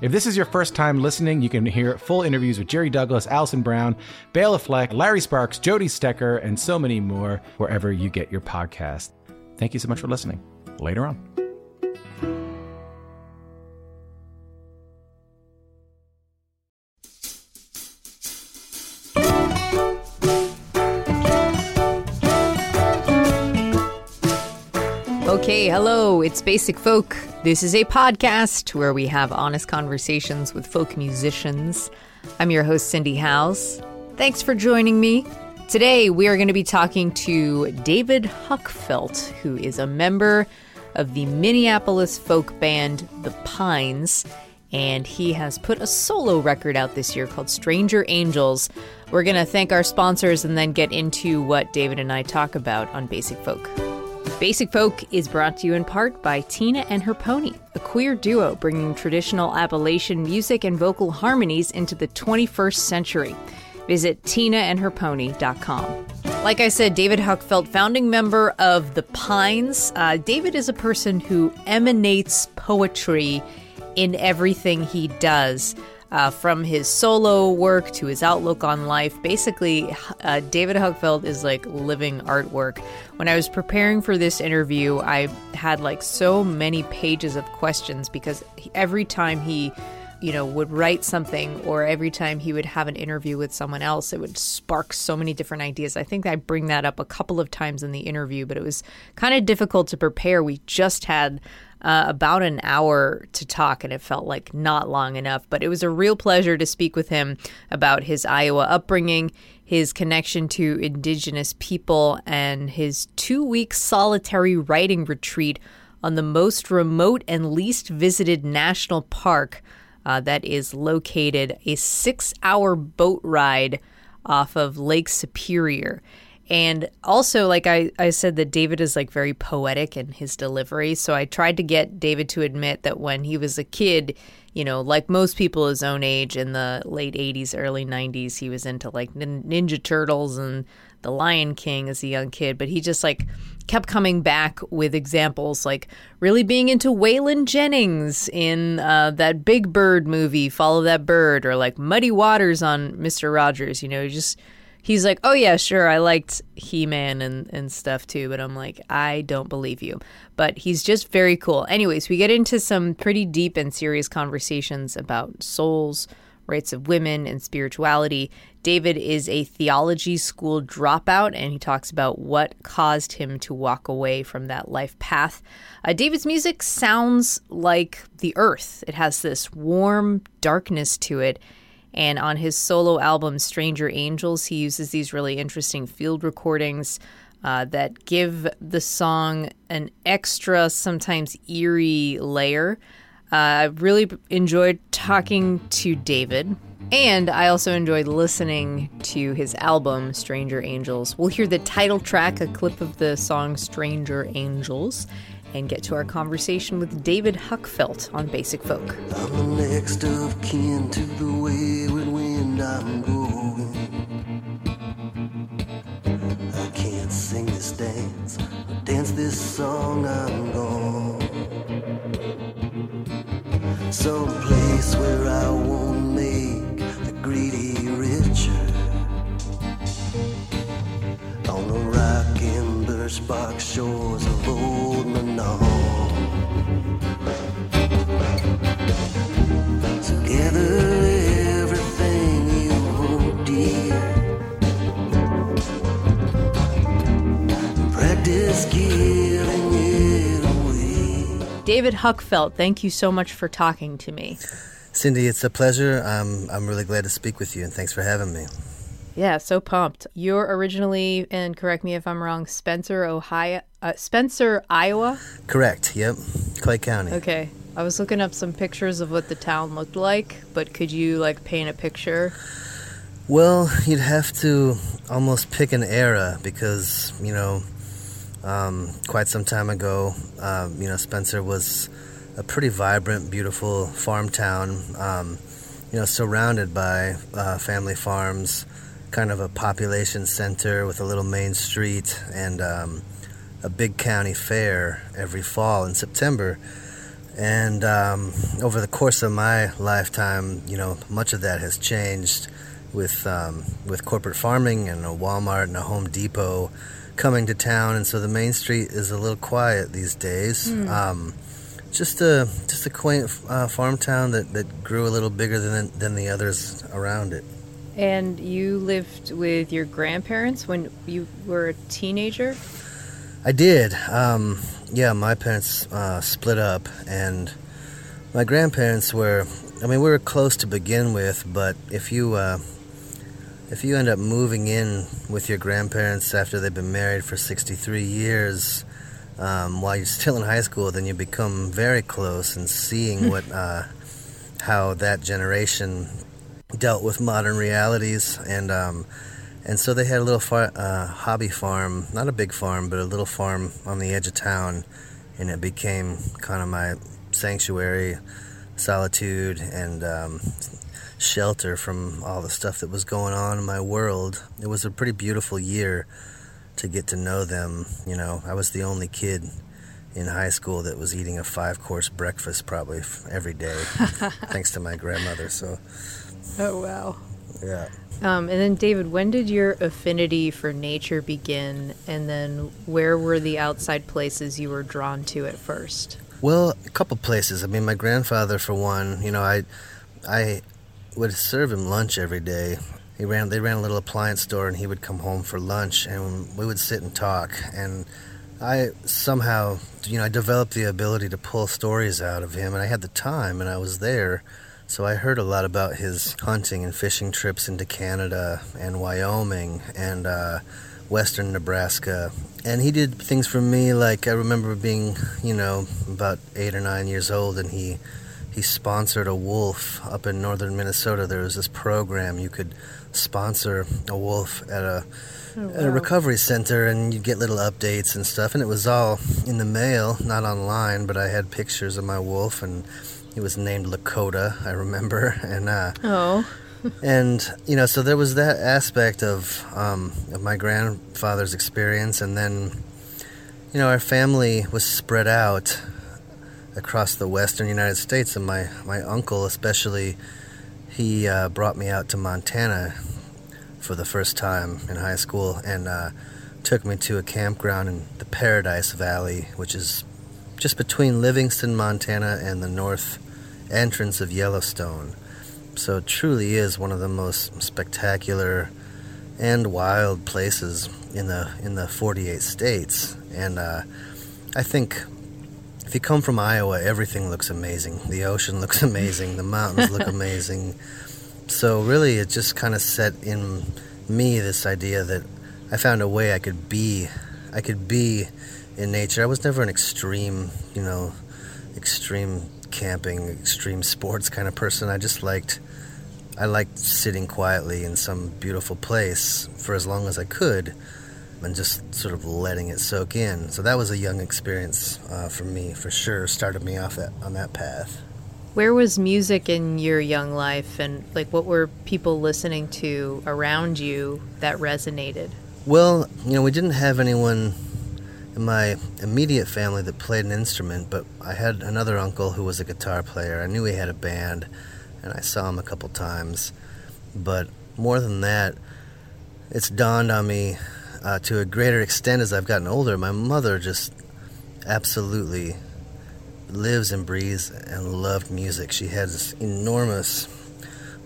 If this is your first time listening, you can hear full interviews with Jerry Douglas, Alison Brown, Bela Fleck, Larry Sparks, Jody Stecher, and so many more wherever you get your podcast. Thank you so much for listening. Later on. Okay, hello, it's Basic Folk. This is a podcast where we have honest conversations with folk musicians. I'm your host, Cindy Howes. Thanks for joining me. Today, we are going to be talking to David Huckfelt, who is a member of the Minneapolis folk band The Pines, and he has put a solo record out this year called Stranger Angels. We're going to thank our sponsors and then get into what David and I talk about on Basic Folk. Basic Folk is brought to you in part by Tina and her pony, a queer duo bringing traditional Appalachian music and vocal harmonies into the 21st century. Visit tinaandherpony.com. Like I said, David Huckfelt, founding member of The Pines. Uh, David is a person who emanates poetry in everything he does. Uh, from his solo work to his outlook on life. Basically, uh, David Huckfelt is like living artwork. When I was preparing for this interview, I had like so many pages of questions because every time he you know would write something or every time he would have an interview with someone else it would spark so many different ideas i think i bring that up a couple of times in the interview but it was kind of difficult to prepare we just had uh, about an hour to talk, and it felt like not long enough. But it was a real pleasure to speak with him about his Iowa upbringing, his connection to Indigenous people, and his two week solitary writing retreat on the most remote and least visited national park uh, that is located a six hour boat ride off of Lake Superior. And also, like I, I said, that David is like very poetic in his delivery. So I tried to get David to admit that when he was a kid, you know, like most people his own age in the late 80s, early 90s, he was into like Ninja Turtles and The Lion King as a young kid. But he just like kept coming back with examples like really being into Waylon Jennings in uh, that Big Bird movie, Follow That Bird, or like Muddy Waters on Mr. Rogers. You know, just he's like, "Oh yeah, sure, I liked He-Man and and stuff too," but I'm like, "I don't believe you." But he's just very cool. Anyways, we get into some pretty deep and serious conversations about souls, rights of women, and spirituality. David is a theology school dropout, and he talks about what caused him to walk away from that life path. Uh, David's music sounds like the earth. It has this warm darkness to it and on his solo album, Stranger Angels, he uses these really interesting field recordings uh, that give the song an extra, sometimes eerie layer. Uh, I really enjoyed talking to David, and I also enjoyed listening to his album, Stranger Angels. We'll hear the title track, a clip of the song Stranger Angels, and get to our conversation with David Huckfelt on Basic Folk. I'm the next of kin to the wayward wind I'm going. I can't sing this dance or dance this song I'm gone. Some place where I won't make the greedy richer. On rock and birch shores David Huckfelt, thank you so much for talking to me. Cindy, it's a pleasure. I'm, I'm really glad to speak with you, and thanks for having me. Yeah, so pumped. You're originally, and correct me if I'm wrong, Spencer, Ohio, uh, Spencer, Iowa. Correct. Yep. Clay County. Okay. I was looking up some pictures of what the town looked like, but could you like paint a picture? Well, you'd have to almost pick an era because, you know, um, quite some time ago, um, you know, Spencer was a pretty vibrant, beautiful farm town, um, you know, surrounded by uh, family farms, kind of a population center with a little main street and um, a big county fair every fall in September. And um, over the course of my lifetime, you know, much of that has changed with um, with corporate farming and a Walmart and a Home Depot coming to town, and so the main street is a little quiet these days. Mm. Um, just a just a quaint uh, farm town that, that grew a little bigger than than the others around it. And you lived with your grandparents when you were a teenager? I did. Um, yeah, my parents uh, split up, and my grandparents were. I mean, we were close to begin with, but if you uh, if you end up moving in with your grandparents after they've been married for 63 years, um, while you're still in high school, then you become very close and seeing what uh, how that generation dealt with modern realities and. Um, and so they had a little far, uh, hobby farm, not a big farm, but a little farm on the edge of town. And it became kind of my sanctuary, solitude, and um, shelter from all the stuff that was going on in my world. It was a pretty beautiful year to get to know them. You know, I was the only kid in high school that was eating a five course breakfast probably every day, thanks to my grandmother. So, oh, wow. Yeah. Um, and then, David, when did your affinity for nature begin? And then, where were the outside places you were drawn to at first? Well, a couple places. I mean, my grandfather, for one, you know, I, I would serve him lunch every day. He ran. They ran a little appliance store, and he would come home for lunch, and we would sit and talk. And I somehow, you know, I developed the ability to pull stories out of him, and I had the time, and I was there so I heard a lot about his hunting and fishing trips into Canada and Wyoming and uh, western Nebraska. And he did things for me like I remember being, you know, about eight or nine years old, and he he sponsored a wolf up in northern Minnesota. There was this program you could sponsor a wolf at a Oh, wow. at a recovery center, and you'd get little updates and stuff. And it was all in the mail, not online, but I had pictures of my wolf and he was named Lakota, I remember, and uh, Oh. and you know, so there was that aspect of um, of my grandfather's experience, and then you know, our family was spread out across the western United States, and my my uncle, especially, he uh, brought me out to Montana for the first time in high school, and uh, took me to a campground in the Paradise Valley, which is just between Livingston, Montana, and the north entrance of Yellowstone. So it truly is one of the most spectacular and wild places in the in the 48 states. And uh, I think if you come from Iowa, everything looks amazing. The ocean looks amazing. The mountains look amazing. So really, it just kind of set in me this idea that I found a way I could be, I could be in nature. I was never an extreme, you know, extreme camping, extreme sports kind of person. I just liked I liked sitting quietly in some beautiful place for as long as I could and just sort of letting it soak in. So that was a young experience uh, for me, for sure. Started me off that, on that path. Where was music in your young life, and like what were people listening to around you that resonated? Well, you know, we didn't have anyone in my immediate family that played an instrument, but I had another uncle who was a guitar player. I knew he had a band, and I saw him a couple times. But more than that, it's dawned on me uh, to a greater extent as I've gotten older. My mother just absolutely lives and breathes and loved music. She had this enormous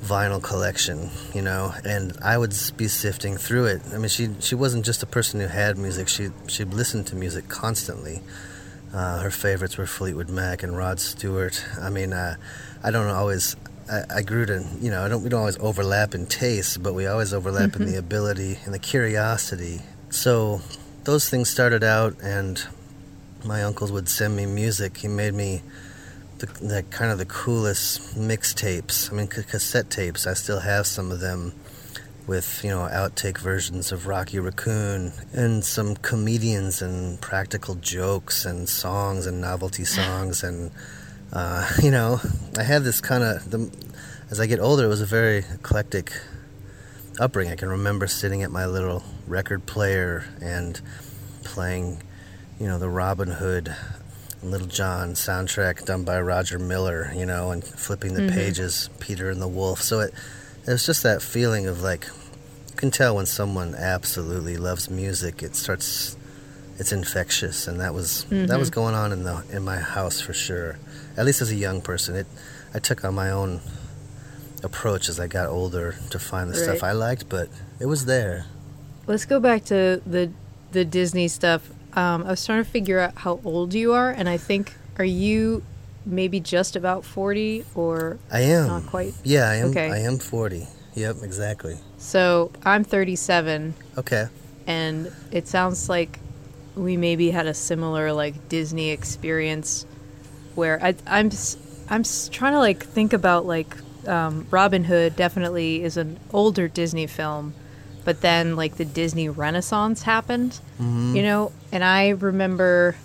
vinyl collection, you know, and I would be sifting through it. I mean, she she wasn't just a person who had music; she she listened to music constantly. Uh, her favorites were Fleetwood Mac and Rod Stewart. I mean, uh, I don't always. I, I grew to, you know, I don't. We don't always overlap in taste, but we always overlap in the mm-hmm. ability and the curiosity. So, those things started out, and my uncles would send me music. He made me the, the kind of the coolest mixtapes. I mean, c- cassette tapes. I still have some of them with you know outtake versions of Rocky Raccoon and some comedians and practical jokes and songs and novelty songs and uh, you know I had this kind of the as I get older it was a very eclectic upbringing. I can remember sitting at my little record player and playing you know the Robin Hood Little John soundtrack done by Roger Miller, you know, and flipping the pages, Peter and the Wolf. So it it was just that feeling of like you can tell when someone absolutely loves music. It starts it's infectious, and that was that was going on in the in my house for sure. At least as a young person, it I took on my own approach as I got older to find the stuff I liked, but it was there. Let's go back to the the Disney stuff. Um, I was trying to figure out how old you are, and I think are you maybe just about forty or I am not quite? Yeah, I am. Okay. I am forty. Yep, exactly. So I'm thirty-seven, Okay. and it sounds like we maybe had a similar like Disney experience where I, I'm I'm trying to like think about like um, Robin Hood definitely is an older Disney film, but then like the Disney Renaissance happened, you know, and I remember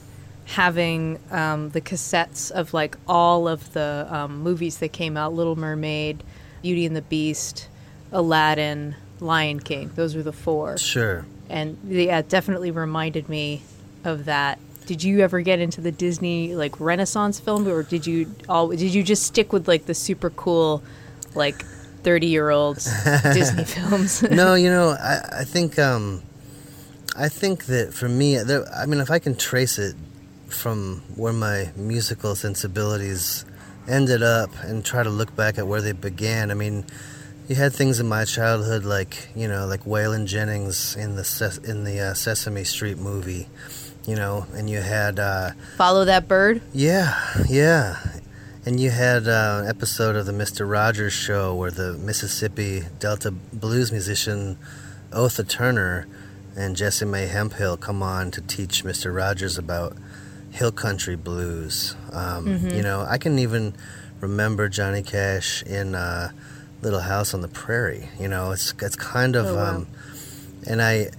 having um, the cassettes of like all of the um, movies that came out Little Mermaid, Beauty and the Beast, Aladdin, Lion King. Those were the four Sure. and yeah, it definitely reminded me of that. Did you ever get into the Disney like Renaissance film, or did you all did you just stick with like the super cool, like thirty year olds Disney films? no, you know, I, I think um, I think that for me, there, I mean, if I can trace it from where my musical sensibilities ended up and try to look back at where they began, I mean, you had things in my childhood like you know, like Waylon Jennings in the Ses- in the uh, Sesame Street movie, you know, and you had. Uh, Follow that bird. yeah, yeah. And you had uh, an episode of the Mr. Rogers show where the Mississippi Delta blues musician Otha Turner and Jessie Mae Hemphill come on to teach Mr. Rogers about hill country blues. Um, You know, I can even remember Johnny Cash in uh, Little House on the Prairie. You know, it's it's kind of, Oh, wow. um, and I.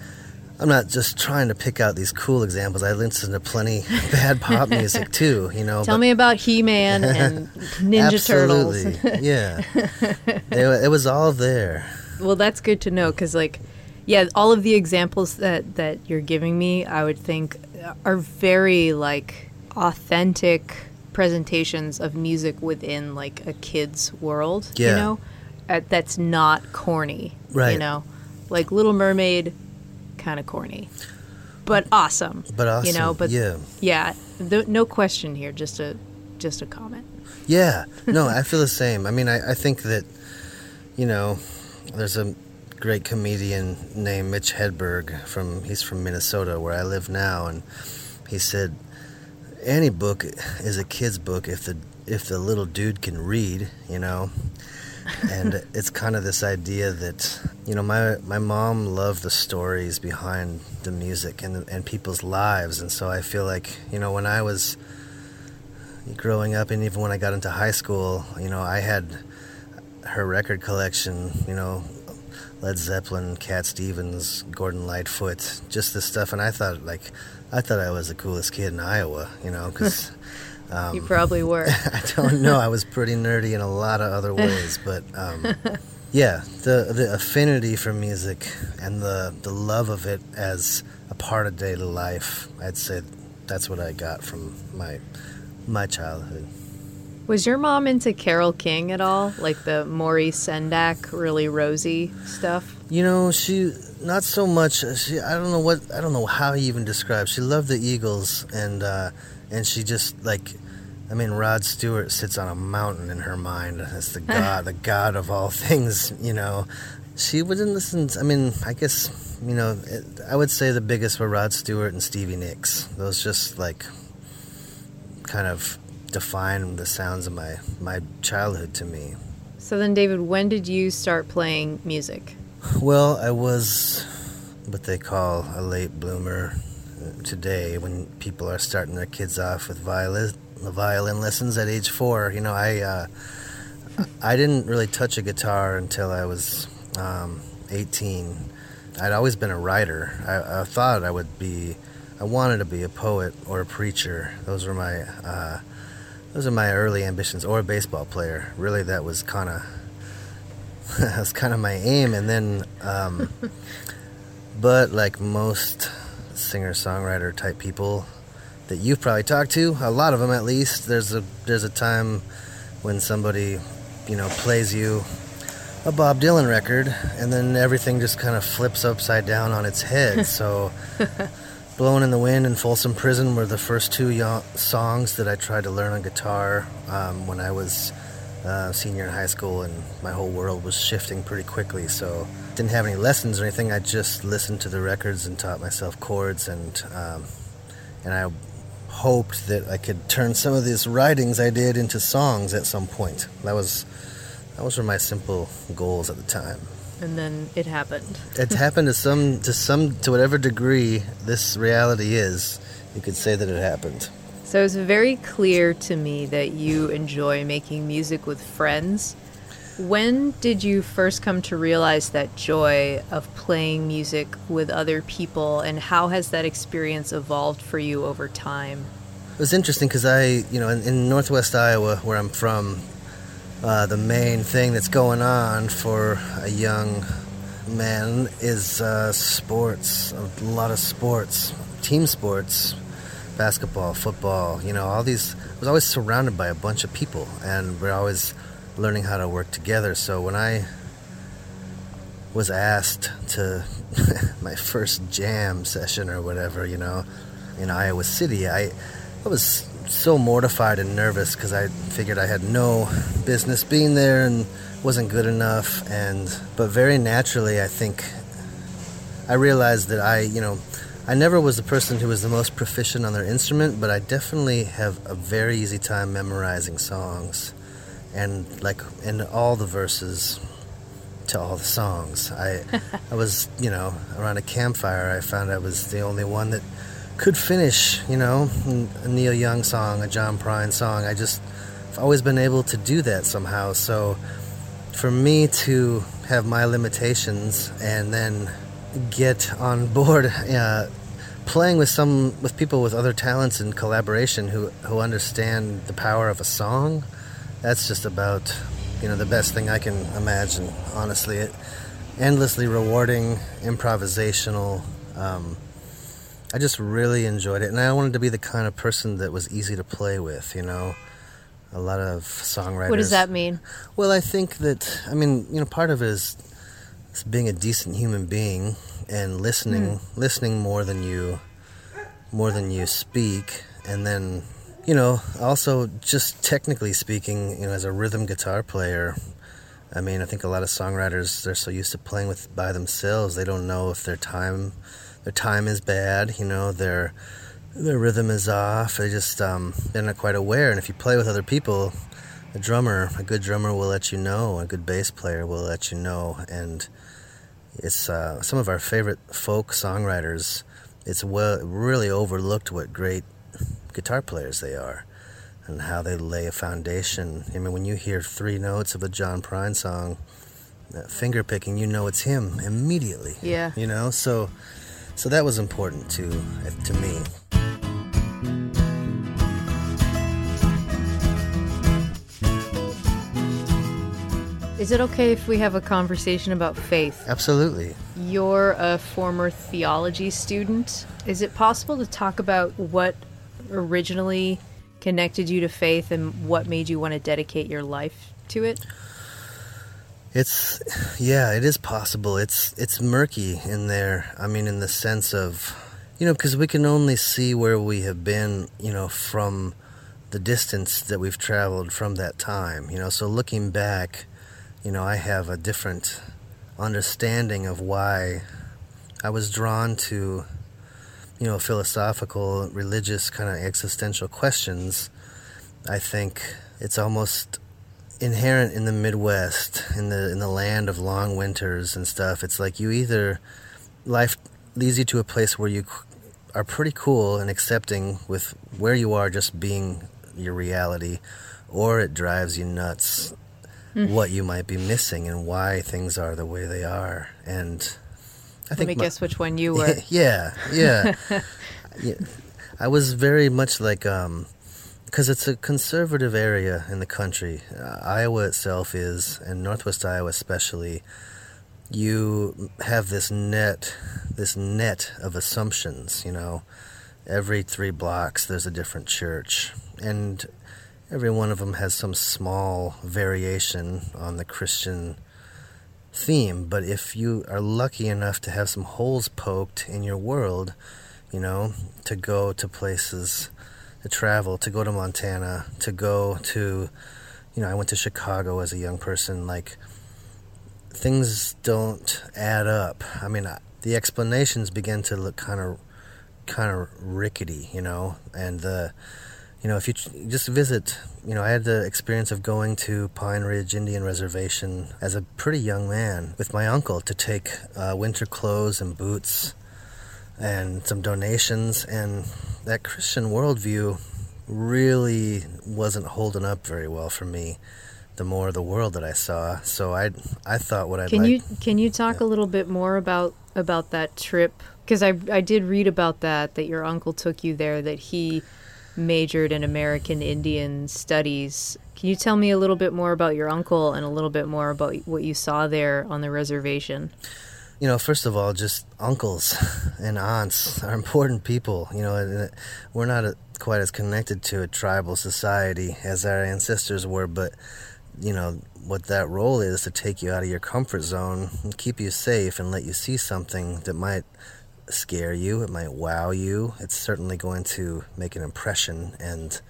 I'm not just trying to pick out these cool examples. I listen to plenty bad pop music too, you know. Tell but- me about He Man and Ninja Turtles. Absolutely, yeah. it, it was all there. Well, that's good to know because, like, yeah, all of the examples that that you're giving me, I would think, are very like authentic presentations of music within like a kid's world. yeah. You know, uh, that's not corny. Right. you know, like Little Mermaid, kind of corny, but awesome. But awesome, You know, but yeah. yeah, th- no question here. Just a just a comment. Yeah, no, I feel the same. I mean, I, I think that, you know, there's a great comedian named Mitch Hedberg from he's from Minnesota where I live now, and he said any book is a kid's book if the if the little dude can read, you know. And it's kind of this idea that you know my my mom loved the stories behind the music and and people's lives, and so I feel like you know when I was growing up and even when I got into high school, you know, I had her record collection, you know, Led Zeppelin, Cat Stevens, Gordon Lightfoot, just this stuff. And I thought like I thought I was the coolest kid in Iowa, you know, cuz you probably were. I don't know, I was pretty nerdy in a lot of other ways, but um yeah, the the affinity for music and the the love of it as a part of daily life, I'd say that's what I got from my my childhood. Was your mom into Carole King at all? Like the Maurice Sendak, Really Rosie stuff? You know, she not so much. She I don't know what I don't know how he even describe. She loved the Eagles, and uh, and she just like, I mean, Rod Stewart sits on a mountain in her mind as the god, the god of all things. You know, she wouldn't listen. To, I mean, I guess you know, it, I would say the biggest were Rod Stewart and Stevie Nicks. Those just like kind of define the sounds of my my childhood to me. So then, David, when did you start playing music? Well, I was what they call a late bloomer uh, today when people are starting their kids off with violin, violin lessons at age four. You know, I uh, I didn't really touch a guitar until I was um, 18. I'd always been a writer. I, I, thought I would be, I wanted to be a poet or a preacher. Those were my, uh, those are my early ambitions, or a baseball player. Really, that was kind of, that was kind of my aim. And then, um, but like most singer songwriter type people that you've probably talked to, a lot of them at least, there's a there's a time when somebody, you know, plays you a Bob Dylan record, and then everything just kind of flips upside down on its head. so, Blowing in the Wind and Folsom Prison were the first two yo- songs that I tried to learn on guitar um, when I was uh, senior in high school, and my whole world was shifting pretty quickly. So, didn't have any lessons or anything. I just listened to the records and taught myself chords, and um, and I hoped that I could turn some of these writings I did into songs at some point. That was those were my simple goals at the time. And then it happened. it happened to some to some to whatever degree this reality is. You could say that it happened. So it's very clear to me that you enjoy making music with friends. When did you first come to realize that joy of playing music with other people, and how has that experience evolved for you over time? It was interesting because I, you know, in, in, northwest Iowa, where I'm from, uh, the main thing that's going on for a young man is uh, sports, a lot of sports, team sports, basketball, football, you know, all these. I was always surrounded by a bunch of people, and we're always learning how to work together. So when I was asked to my first jam session or whatever, you know, in Iowa City, I, I was so mortified and nervous because I figured I had no business being there and wasn't good enough. And but very naturally, I think I realized that I, you know, I never was the person who was the most proficient on their instrument, but I definitely have a very easy time memorizing songs, and like in all the verses to all the songs. I I was, you know, around a campfire. I found I was the only one that could finish, you know, a Neil Young song, a John Prine song. I just, I've always been able to do that somehow. So for me to have my limitations and then get on board uh, playing with some with people with other talents and collaboration who who understand the power of a song that's just about you know the best thing i can imagine honestly it endlessly rewarding improvisational um, I just really enjoyed it, and I wanted to be the kind of person that was easy to play with. You know, a lot of songwriters. What does that mean? Well, I think that I mean, you know, part of it is, is being a decent human being and listening, mm. listening more than you, more than you speak, and then, you know, also just technically speaking, you know, as a rhythm guitar player. I mean, I think a lot of songwriters they're so used to playing with by themselves, they don't know if their time their time is bad. You know, their their rhythm is off. They just um, they're not quite aware. And if you play with other people, a drummer, a good drummer will let you know. A good bass player will let you know. And it's uh, some of our favorite folk songwriters. It's well really overlooked what great guitar players they are and how they lay a foundation. I mean, when you hear three notes of a John Prine song, finger picking, you know it's him immediately. Yeah. You know, so so that was important to to me. Is it okay if we have a conversation about faith? Absolutely. You're a former theology student. Is it possible to talk about what originally connected you to faith and what made you want to dedicate your life to it? It's yeah, it is possible. It's it's murky in there. I mean, in the sense of you know, because we can only see where we have been, you know, from the distance that we've traveled from that time. You know, so looking back, you know, I have a different understanding of why I was drawn to, you know, philosophical, religious kind of existential questions. I think it's almost inherent in the Midwest, in the in the land of long winters and stuff. It's like you either life leads you to a place where you are pretty cool and accepting with where you are, just being your reality, or it drives you nuts Hmm. what you might be missing and why things are the way they are. And I Let think me my- guess which one you were. yeah, yeah. yeah. I was very much like, um, because it's a conservative area in the country. Uh, Iowa itself is, and Northwest Iowa especially. You have this net, this net of assumptions. You know, every three blocks there's a different church, and every one of them has some small variation on the Christian theme. But if you are lucky enough to have some holes poked in your world, you know, to go to places, to travel, to go to Montana, to go to, you know, I went to Chicago as a young person, like, things don't add up. I mean, the explanations begin to look kind of, kind of rickety, you know, and the, you know, if you just visit, you know, I had the experience of going to Pine Ridge Indian Reservation as a pretty young man with my uncle to take uh, winter clothes and boots and some donations, and that Christian worldview really wasn't holding up very well for me. The more of the world that I saw, so I I thought what I'd Can like. you can you talk a little bit more about about that trip? Because I I did read about that that your uncle took you there. That he majored in American Indian Studies. Can you tell me a little bit more about your uncle and a little bit more about what you saw there on the reservation? you know, first of all, just uncles and aunts are important people. You know, uh, we're not a, quite as connected to a tribal society as our ancestors were, but you know what that role is to take you out of your comfort zone and keep you safe and let you see something that might scare you it might wow you. It's certainly going to make an impression and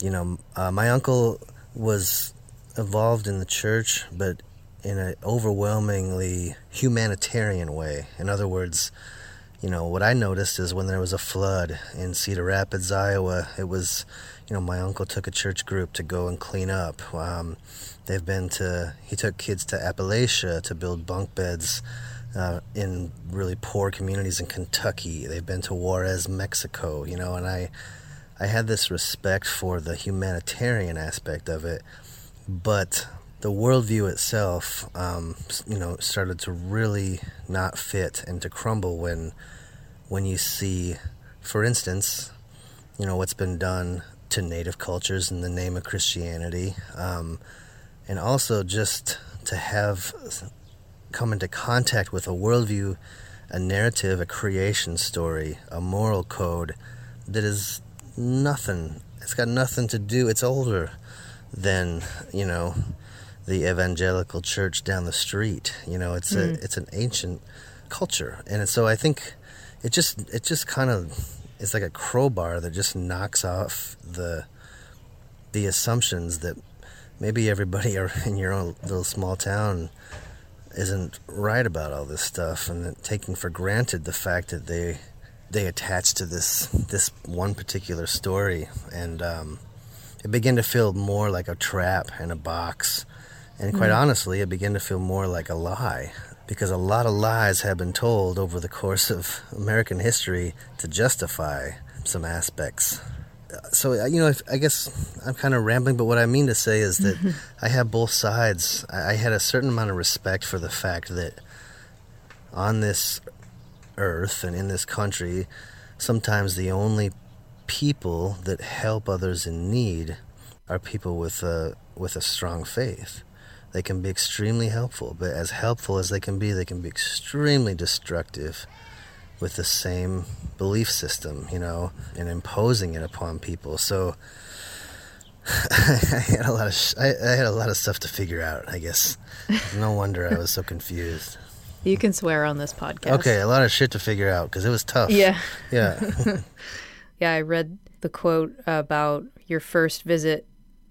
you know uh, my uncle was involved in the church but in an overwhelmingly humanitarian way. In other words you know what i noticed is when there was a flood in cedar rapids iowa it was you know my uncle took a church group to go and clean up. Um, they've been to he took kids to appalachia to build bunk beds uh, in really poor communities in kentucky. They've been to juarez mexico you know and i i had this respect for the humanitarian aspect of it but the worldview itself, um, you know, started to really not fit and to crumble when, when you see, for instance, you know what's been done to native cultures in the name of Christianity, um, and also just to have come into contact with a worldview, a narrative, a creation story, a moral code that is nothing. It's got nothing to do. It's older than you know the evangelical church down the street. You know, it's a mm. it's an ancient culture, and so I think it just it just kind of it's like a crowbar that just knocks off the the assumptions that maybe everybody in your own little small town isn't right about all this stuff and that taking for granted the fact that they they attach to this this one particular story. And um, it began to feel more like a trap and a box. And quite honestly it began to feel more like a lie because a lot of lies have been told over the course of American history to justify some aspects so uh, you know if, i guess i'm kind of rambling but what i mean to say is that i have both sides. I, I had a certain amount of respect for the fact that on this earth and in this country sometimes the only people that help others in need are people with a with a strong faith. They can be extremely helpful but as helpful as they can be they can be extremely destructive with the same belief system, you know, and imposing it upon people. So I had a lot of sh- I, I had a lot of stuff to figure out. I guess no wonder I was so confused. You can swear on this podcast. Okay, a lot of shit to figure out because it was tough. Yeah. yeah. Yeah, I read the quote about your first visit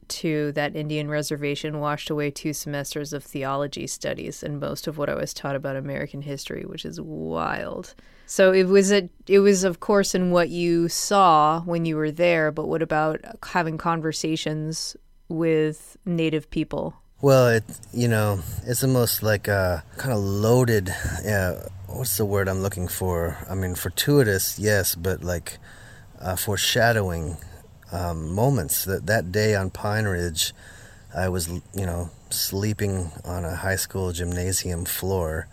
to that Indian reservation washed away two semesters of theology studies and most of what I was taught about American history, which is wild. So it was a, it was of course in what you saw when you were there, but what about having conversations with native people? Well, it you know it's almost like a kind of loaded. Yeah, what's the word I'm looking for? I mean, fortuitous, yes, but like uh, foreshadowing um, moments. That that day on Pine Ridge, I was you know sleeping on a high school gymnasium floor,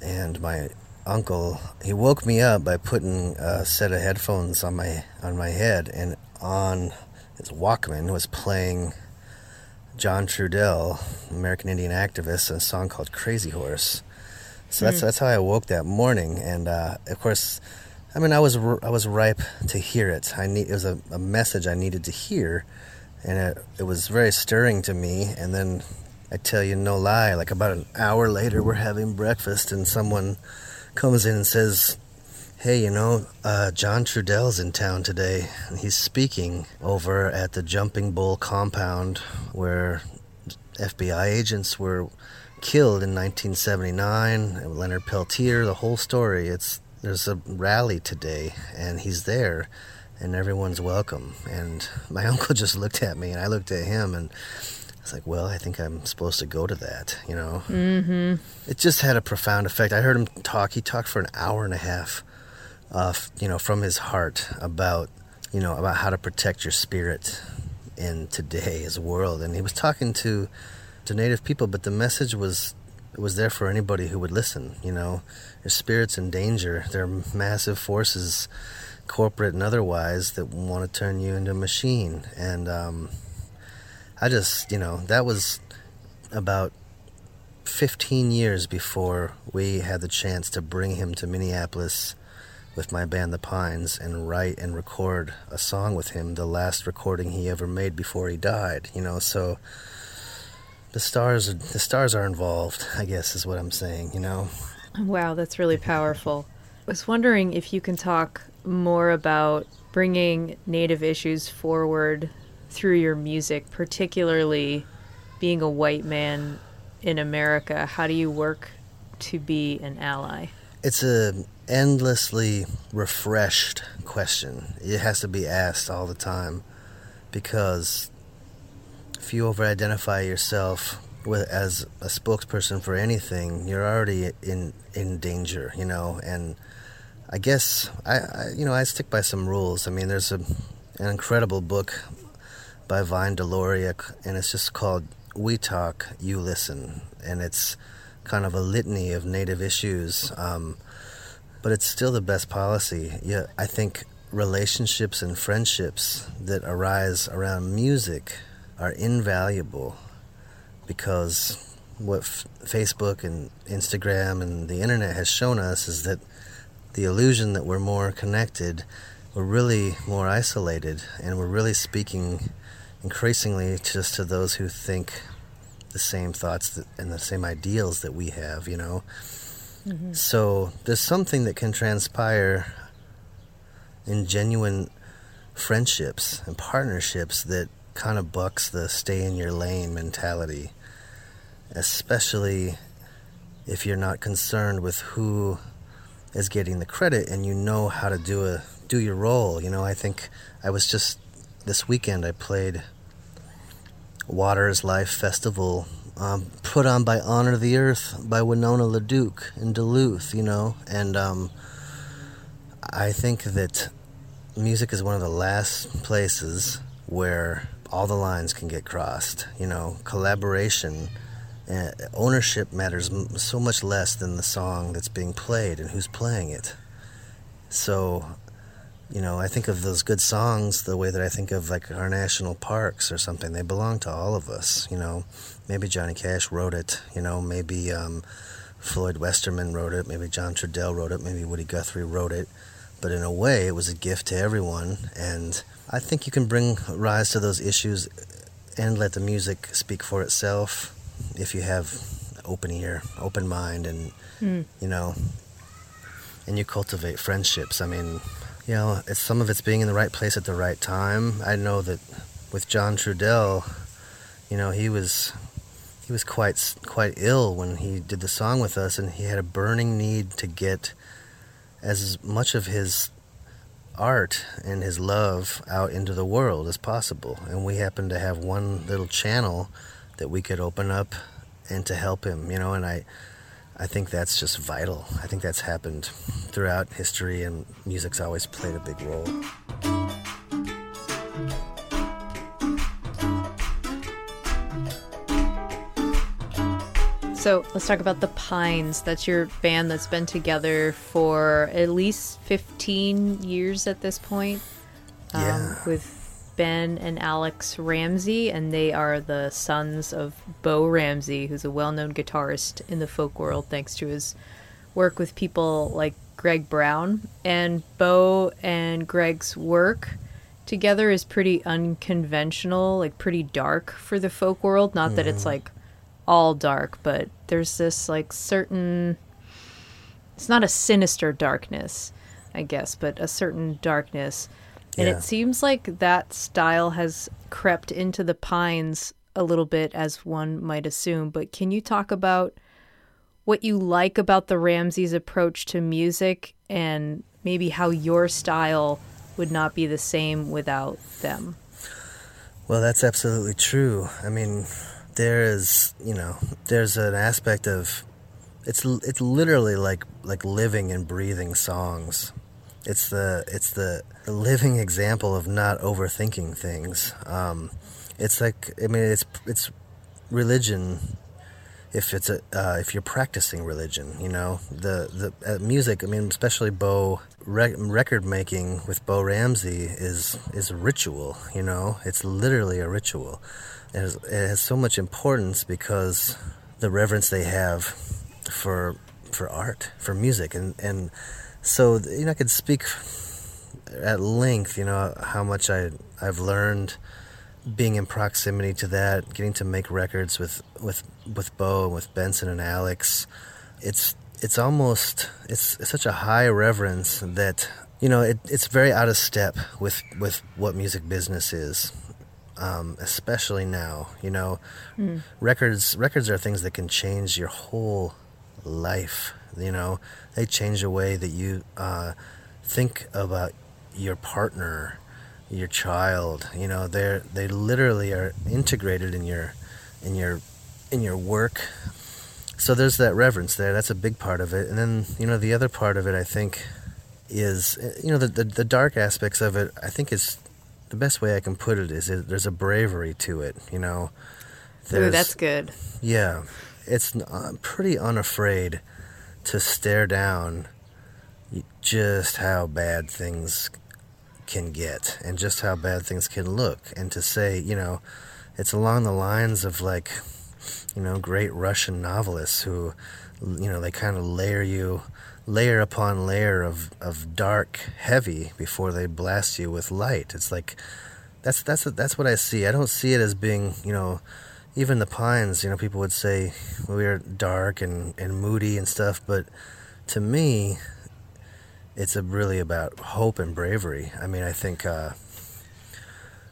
and my uncle he woke me up by putting a set of headphones on my on my head, and on his Walkman was playing John Trudell, American Indian activist, a song called Crazy Horse. So that's that's how I woke that morning, and uh, of course, I mean I was I was ripe to hear it. I need it was a, a message I needed to hear, and it, it was very stirring to me. And then I tell you no lie, like about an hour later, we're having breakfast, and someone comes in and says, "Hey, you know, uh, John Trudell's in town today, and he's speaking over at the Jumping Bull compound where FBI agents were killed in 1979. Leonard Peltier, the whole story. It's there's a rally today, and he's there, and everyone's welcome. And my uncle just looked at me, and I looked at him, and I was like, "Well, I think I'm supposed to go to that," you know. Mm-hmm. It just had a profound effect. I heard him talk. He talked for an hour and a half, uh, you know, from his heart about, you know, about how to protect your spirit in today's world. And he was talking to to native people, but the message was was there for anybody who would listen. You know, your spirit's in danger. There are massive forces, corporate and otherwise, that want to turn you into a machine. And um, I just, you know, that was about 15 years before we had the chance to bring him to Minneapolis with my band The Pines and write and record a song with him, the last recording he ever made before he died, you know, so the stars the stars are involved, I guess is what I'm saying, you know. Wow, that's really powerful. I was wondering if you can talk more about bringing Native issues forward through your music, particularly being a white man in America. How do you work to be an ally? It's a endlessly refreshed question. It has to be asked all the time because if you over identify yourself with as a spokesperson for anything, you're already in in danger, you know. And I guess I, I you know I stick by some rules. I mean, there's a an incredible book by Vine Deloria, and it's just called "We Talk, You Listen," and it's kind of a litany of Native issues. Um, but it's still the best policy. Yeah, I think relationships and friendships that arise around music are invaluable because what f- Facebook and Instagram and the internet has shown us is that the illusion that we're more connected, we're really more isolated, and we're really speaking increasingly just to those who think the same thoughts that, and the same ideals that we have, you know. Mm-hmm. So there's something that can transpire in genuine friendships and partnerships that kind of bucks the stay in your lane mentality, especially if you're not concerned with who is getting the credit and you know how to do a do your role. You know, I think I was just this weekend I played Water is Life Festival um, put on by Honor the Earth by Winona LaDuke in Duluth, you know, and um, I think that music is one of the last places where all the lines can get crossed. You know, collaboration, uh, ownership matters m- so much less than the song that's being played and who's playing it. So, you know, I think of those good songs the way that I think of like our national parks or something. They belong to all of us. You know, maybe Johnny Cash wrote it. You know, maybe um, Floyd Westerman wrote it. Maybe John Trudell wrote it. Maybe Woody Guthrie wrote it. But in a way, it was a gift to everyone. And I think you can bring rise to those issues and let the music speak for itself if you have open ear, open mind, and you know, and you cultivate friendships. I mean, you know, it's some of it's being in the right place at the right time. I know that with John Trudell, you know, he was he was quite quite ill when he did the song with us, and he had a burning need to get as much of his art and his love out into the world as possible. And we happened to have one little channel that we could open up and to help him, you know, and I I think that's just vital. I think that's happened throughout history, and music's always played a big role. So let's talk about the Pines. That's your band that's been together for at least 15 years at this point. Um, yeah. With Ben and Alex Ramsey, and they are the sons of Bo Ramsey, who's a well known guitarist in the folk world thanks to his work with people like Greg Brown. And Bo and Greg's work together is pretty unconventional, like pretty dark for the folk world. Not that it's mm. like all dark, but there's this like certain. It's not a sinister darkness, I guess, but a certain darkness. And Yeah. it seems like that style has crept into the pines a little bit, as one might assume. But can you talk about what you like about the Ramseys' approach to music and maybe how your style would not be the same without them? Well, that's absolutely true. I mean, there is, you know, there's an aspect of it's it's literally like like living and breathing songs. It's the it's the, living example of not overthinking things. Um, it's like I mean, it's it's religion if it's a uh, if you're practicing religion, you know the the uh, music. I mean, especially Bo rec- record making with Bo Ramsey is is a ritual. You know, it's literally a ritual. It has, it has so much importance because the reverence they have for for art, for music, and and so you know I could speak at length. You know how much I I've learned being in proximity to that, getting to make records with with with Bo and with Benson and Alex, it's it's almost it's, it's such a high reverence that you know it, it's very out of step with with what music business is, um, especially now. You know, records records are things that can change your whole life. You know, they change the way that you uh, think about your partner your child you know they're they literally are integrated in your in your in your work. So there's that reverence there. That's a big part of it. And then you know the other part of it i think is you know the the, the dark aspects of it i think is the best way i can put it is that there's a bravery to it you know. Ooh, that's good. yeah, it's uh, pretty unafraid to stare down just how bad things can get and just how bad things can look, and to say, you know, it's along the lines of like, you know, great Russian novelists who, you know, they kind of layer you layer upon layer of, of dark heavy before they blast you with light. It's like that's that's that's what I see. I don't see it as being, you know, even the pines, you know, people would say we are dark and, and moody and stuff, but to me, it's really about hope and bravery. I mean, I think, uh,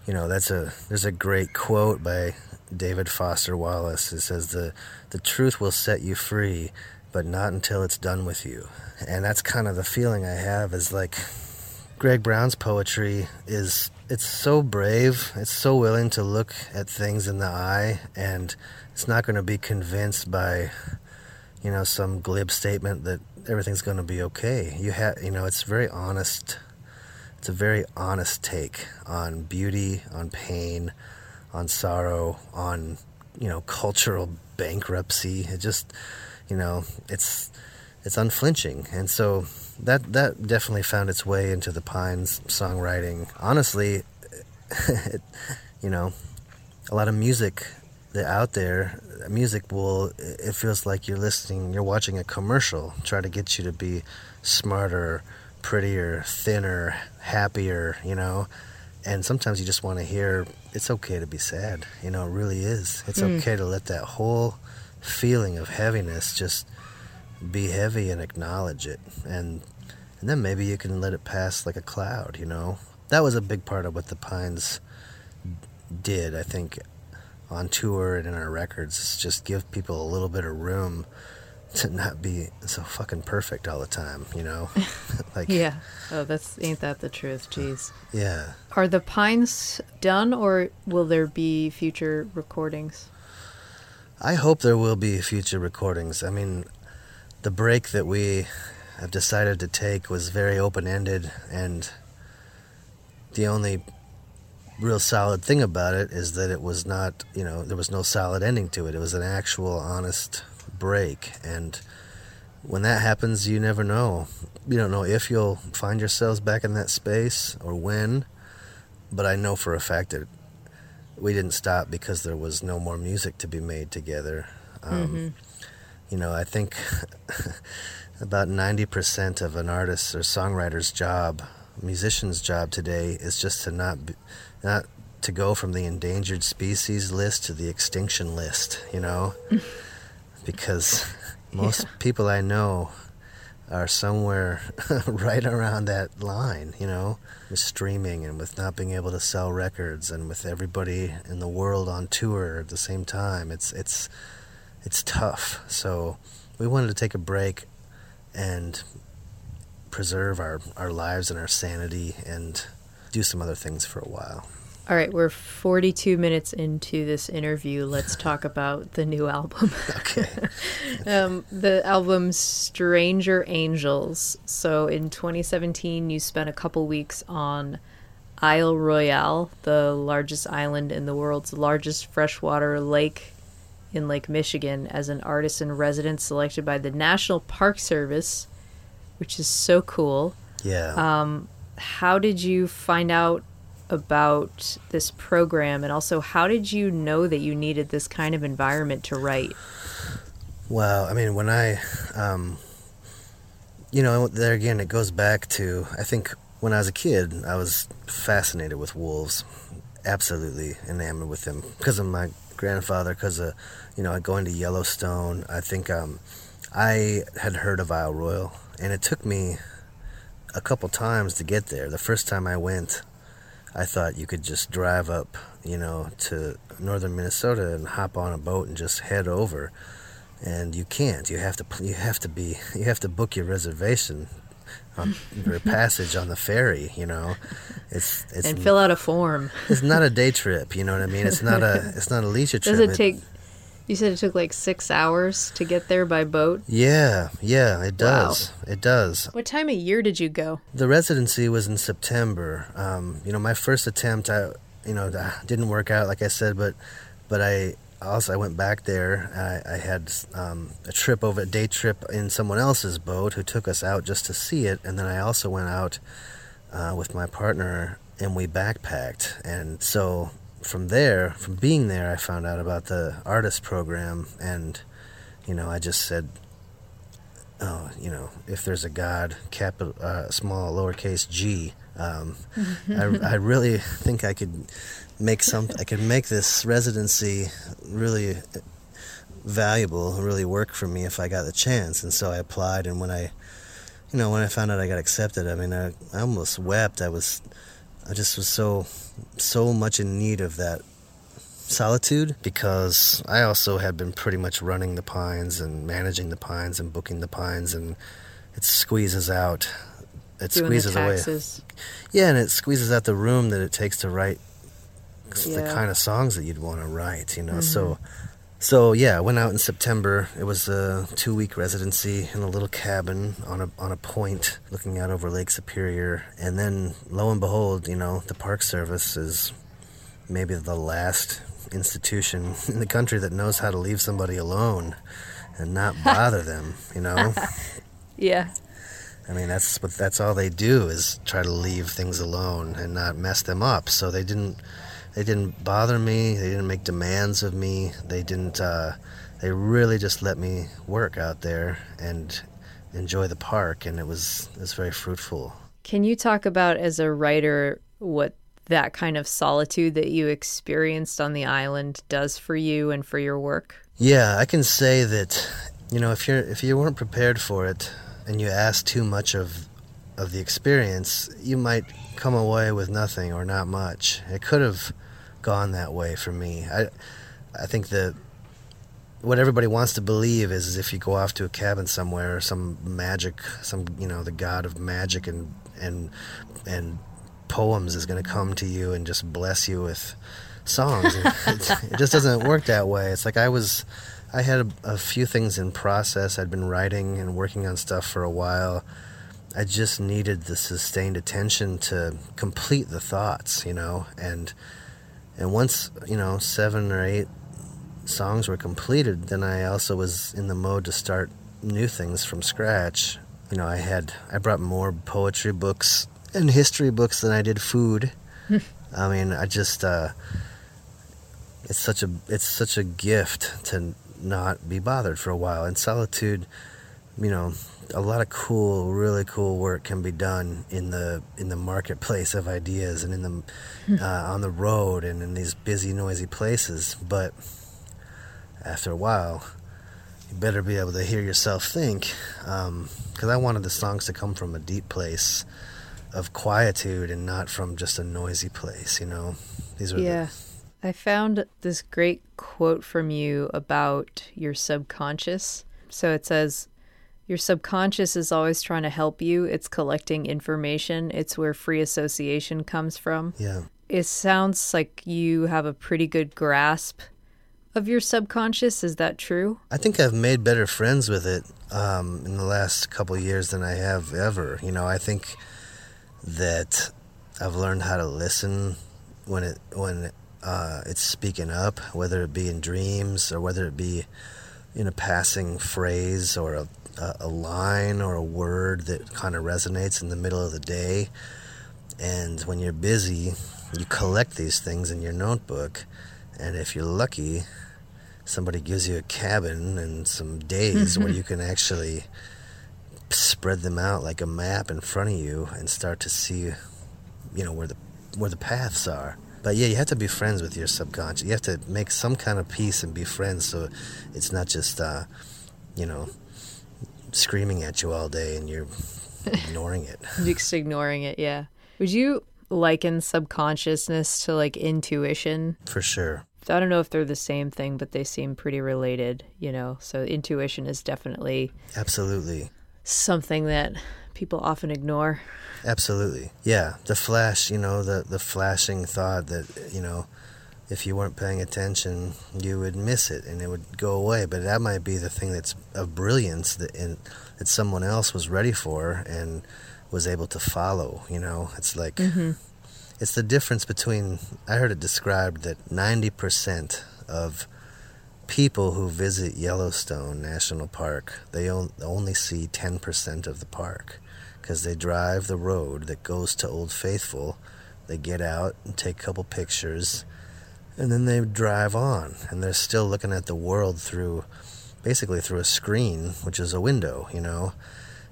you know, that's a there's a great quote by David Foster Wallace. It says the the truth will set you free, but not until it's done with you. And that's kind of the feeling I have is like Greg Brown's poetry is it's so brave. It's so willing to look at things in the eye and it's not going to be convinced by you know some glib statement that everything's going to be okay. You have you know it's very honest. It's a very honest take on beauty, on pain, on sorrow, on you know cultural bankruptcy. It just you know it's it's unflinching, and so that that definitely found its way into the Pines songwriting. Honestly, it, you know, a lot of music that out there, music will it feels like you're listening, you're watching a commercial, try to get you to be smarter, prettier, thinner, happier, you know. And sometimes you just want to hear it's okay to be sad. You know, it really is. It's hmm. okay to let that whole feeling of heaviness just be heavy and acknowledge it and and then maybe you can let it pass like a cloud you know that was a big part of what the pines did i think on tour and in our records is just give people a little bit of room to not be so fucking perfect all the time you know like Yeah. Oh, that's ain't that the truth? Jeez. yeah Are the pines done, or will there be future recordings? I hope there will be future recordings. I mean, the break that we have decided to take was very open ended, and the only real solid thing about it is that it was not, you know, there was no solid ending to it. It was an actual, honest break. And when that happens, you never know. You don't know if you'll find yourselves back in that space or when. But I know for a fact that we didn't stop because there was no more music to be made together. Um, You know, I think about 90% of an artist's or songwriter's job, musician's job today, is just to not, be, not to go from the endangered species list to the extinction list, you know? because most people I know are somewhere right around that line, you know, with streaming and with not being able to sell records and with everybody in the world on tour at the same time. It's it's it's tough. So we wanted to take a break and preserve our, our lives and our sanity and do some other things for a while. All right, we're 42 minutes into this interview. Let's talk about the new album. Okay. um, the album Stranger Angels. So in 2017, you spent a couple weeks on Isle Royale, the largest island in the world's largest freshwater lake in Lake Michigan, as an artist in residence selected by the National Park Service, which is so cool. yeah. How did you find out about this program? And also, how did you know that you needed this kind of environment to write? Well, I mean, when I, um, you know, there again, it goes back to I think when I was a kid, I was fascinated with wolves, absolutely enamored with them because of my grandfather, because of, you know, going to Yellowstone. I think um, I had heard of Isle Royale, and it took me a couple times to get there. The first time I went, I thought you could just drive up, you know, to northern Minnesota and hop on a boat and just head over and you can't. You have to. You have to be. You have to book your reservation on your passage on the ferry. You know, it's it's And fill out a form. it's not a day trip. You know what I mean? It's not a it's not a leisure trip. Does it take? You said it took like six hours to get there by boat. Yeah, yeah, it does. It does. What time of year did you go? The residency was in September. Um, you know, my first attempt, I, you know, didn't work out, like I said, but, but I also I went back there. I, I had um, a trip over, a day trip in someone else's boat who took us out just to see it, and then I also went out uh, with my partner and we backpacked. And so from there, from being there, I found out about the artist program, and you know, I just said, oh, you know, if there's a God, capital, uh, small, lowercase g, um, I, I really think I could make some. I could make this residency really valuable, really work for me if I got the chance. And so I applied, and when I, you know, when I found out I got accepted, I mean, I, I almost wept. I was, I just was so, so much in need of that solitude because I also had been pretty much running the pines and managing the pines and booking the pines and it squeezes out it Doing squeezes away. yeah and it squeezes out the room that it takes to write the kind of songs that you'd want to write you know? So mm-hmm. so yeah I went out in September. It was a two week residency in a little cabin on a on a point looking out over Lake Superior. And then lo and behold you know the Park Service is maybe the last institution in the country that knows how to leave somebody alone and not bother them, you know? Yeah. I mean, that's what that's all they do is try to leave things alone and not mess them up. So they didn't they didn't bother me, they didn't make demands of me. They didn't uh they really just let me work out there and enjoy the park and it was it was very fruitful. Can you talk about as a writer what that kind of solitude that you experienced on the island does for you and for your work? Yeah, I can say that you know if you're if you weren't prepared for it and you ask too much of of the experience, you might come away with nothing or not much. It could have gone that way for me. I I think that what everybody wants to believe is, is if you go off to a cabin somewhere, some magic, some you know the god of magic and and and poems is going to come to you and just bless you with songs. it, it just doesn't work that way. It's like I was, I had a, a few things in process. I'd been writing and working on stuff for a while. I just needed the sustained attention to complete the thoughts, you know, and and once you know seven or eight songs were completed, then I also was in the mode to start new things from scratch. You know, I had I brought more poetry books and history books than I did food. I mean, I just uh, it's such a it's such a gift to not be bothered for a while. In solitude, you know, a lot of cool, really cool work can be done in the in the marketplace of ideas and in the uh, on the road and in these busy, noisy places. But after a while, you better be able to hear yourself think, because I wanted the songs to come from a deep place of quietude and not from just a noisy place. You know, these are the- Yeah. I found this great quote from you about your subconscious. So it says, Your subconscious is always trying to help you. It's collecting information. It's where free association comes from. yeah. It sounds like you have a pretty good grasp of your subconscious. Is that true? I think I've made better friends with it um, in the last couple of years than I have ever. You know, I think that I've learned how to listen when it when uh, it's speaking up, whether it be in dreams or whether it be in a passing phrase or a, a, line or a word that kind of resonates in the middle of the day. And when you're busy, you collect these things in your notebook. And if you're lucky, somebody gives you a cabin and some days where you can actually spread them out like a map in front of you and start to see you know where the where the paths are but yeah you have to be friends with your subconscious you have to make some kind of peace and be friends so it's not just uh you know screaming at you all day and you're ignoring it Just ignoring it, yeah. Would you liken subconsciousness to like intuition? for sure I don't know if they're the same thing, but they seem pretty related, you know. So intuition is definitely absolutely something that people often ignore. Absolutely. Yeah. The flash, you know, the, the flashing thought that, you know, if you weren't paying attention, you would miss it and it would go away. But that might be the thing that's of brilliance that, in, that someone else was ready for and was able to follow, you know? It's like, mm-hmm. it's the difference between, I heard it described that 90% of people who visit Yellowstone National Park, they only see 10% of the park because they drive the road that goes to Old Faithful. They get out and take a couple pictures, and then they drive on, and they're still looking at the world through, basically through a screen, which is a window, you know.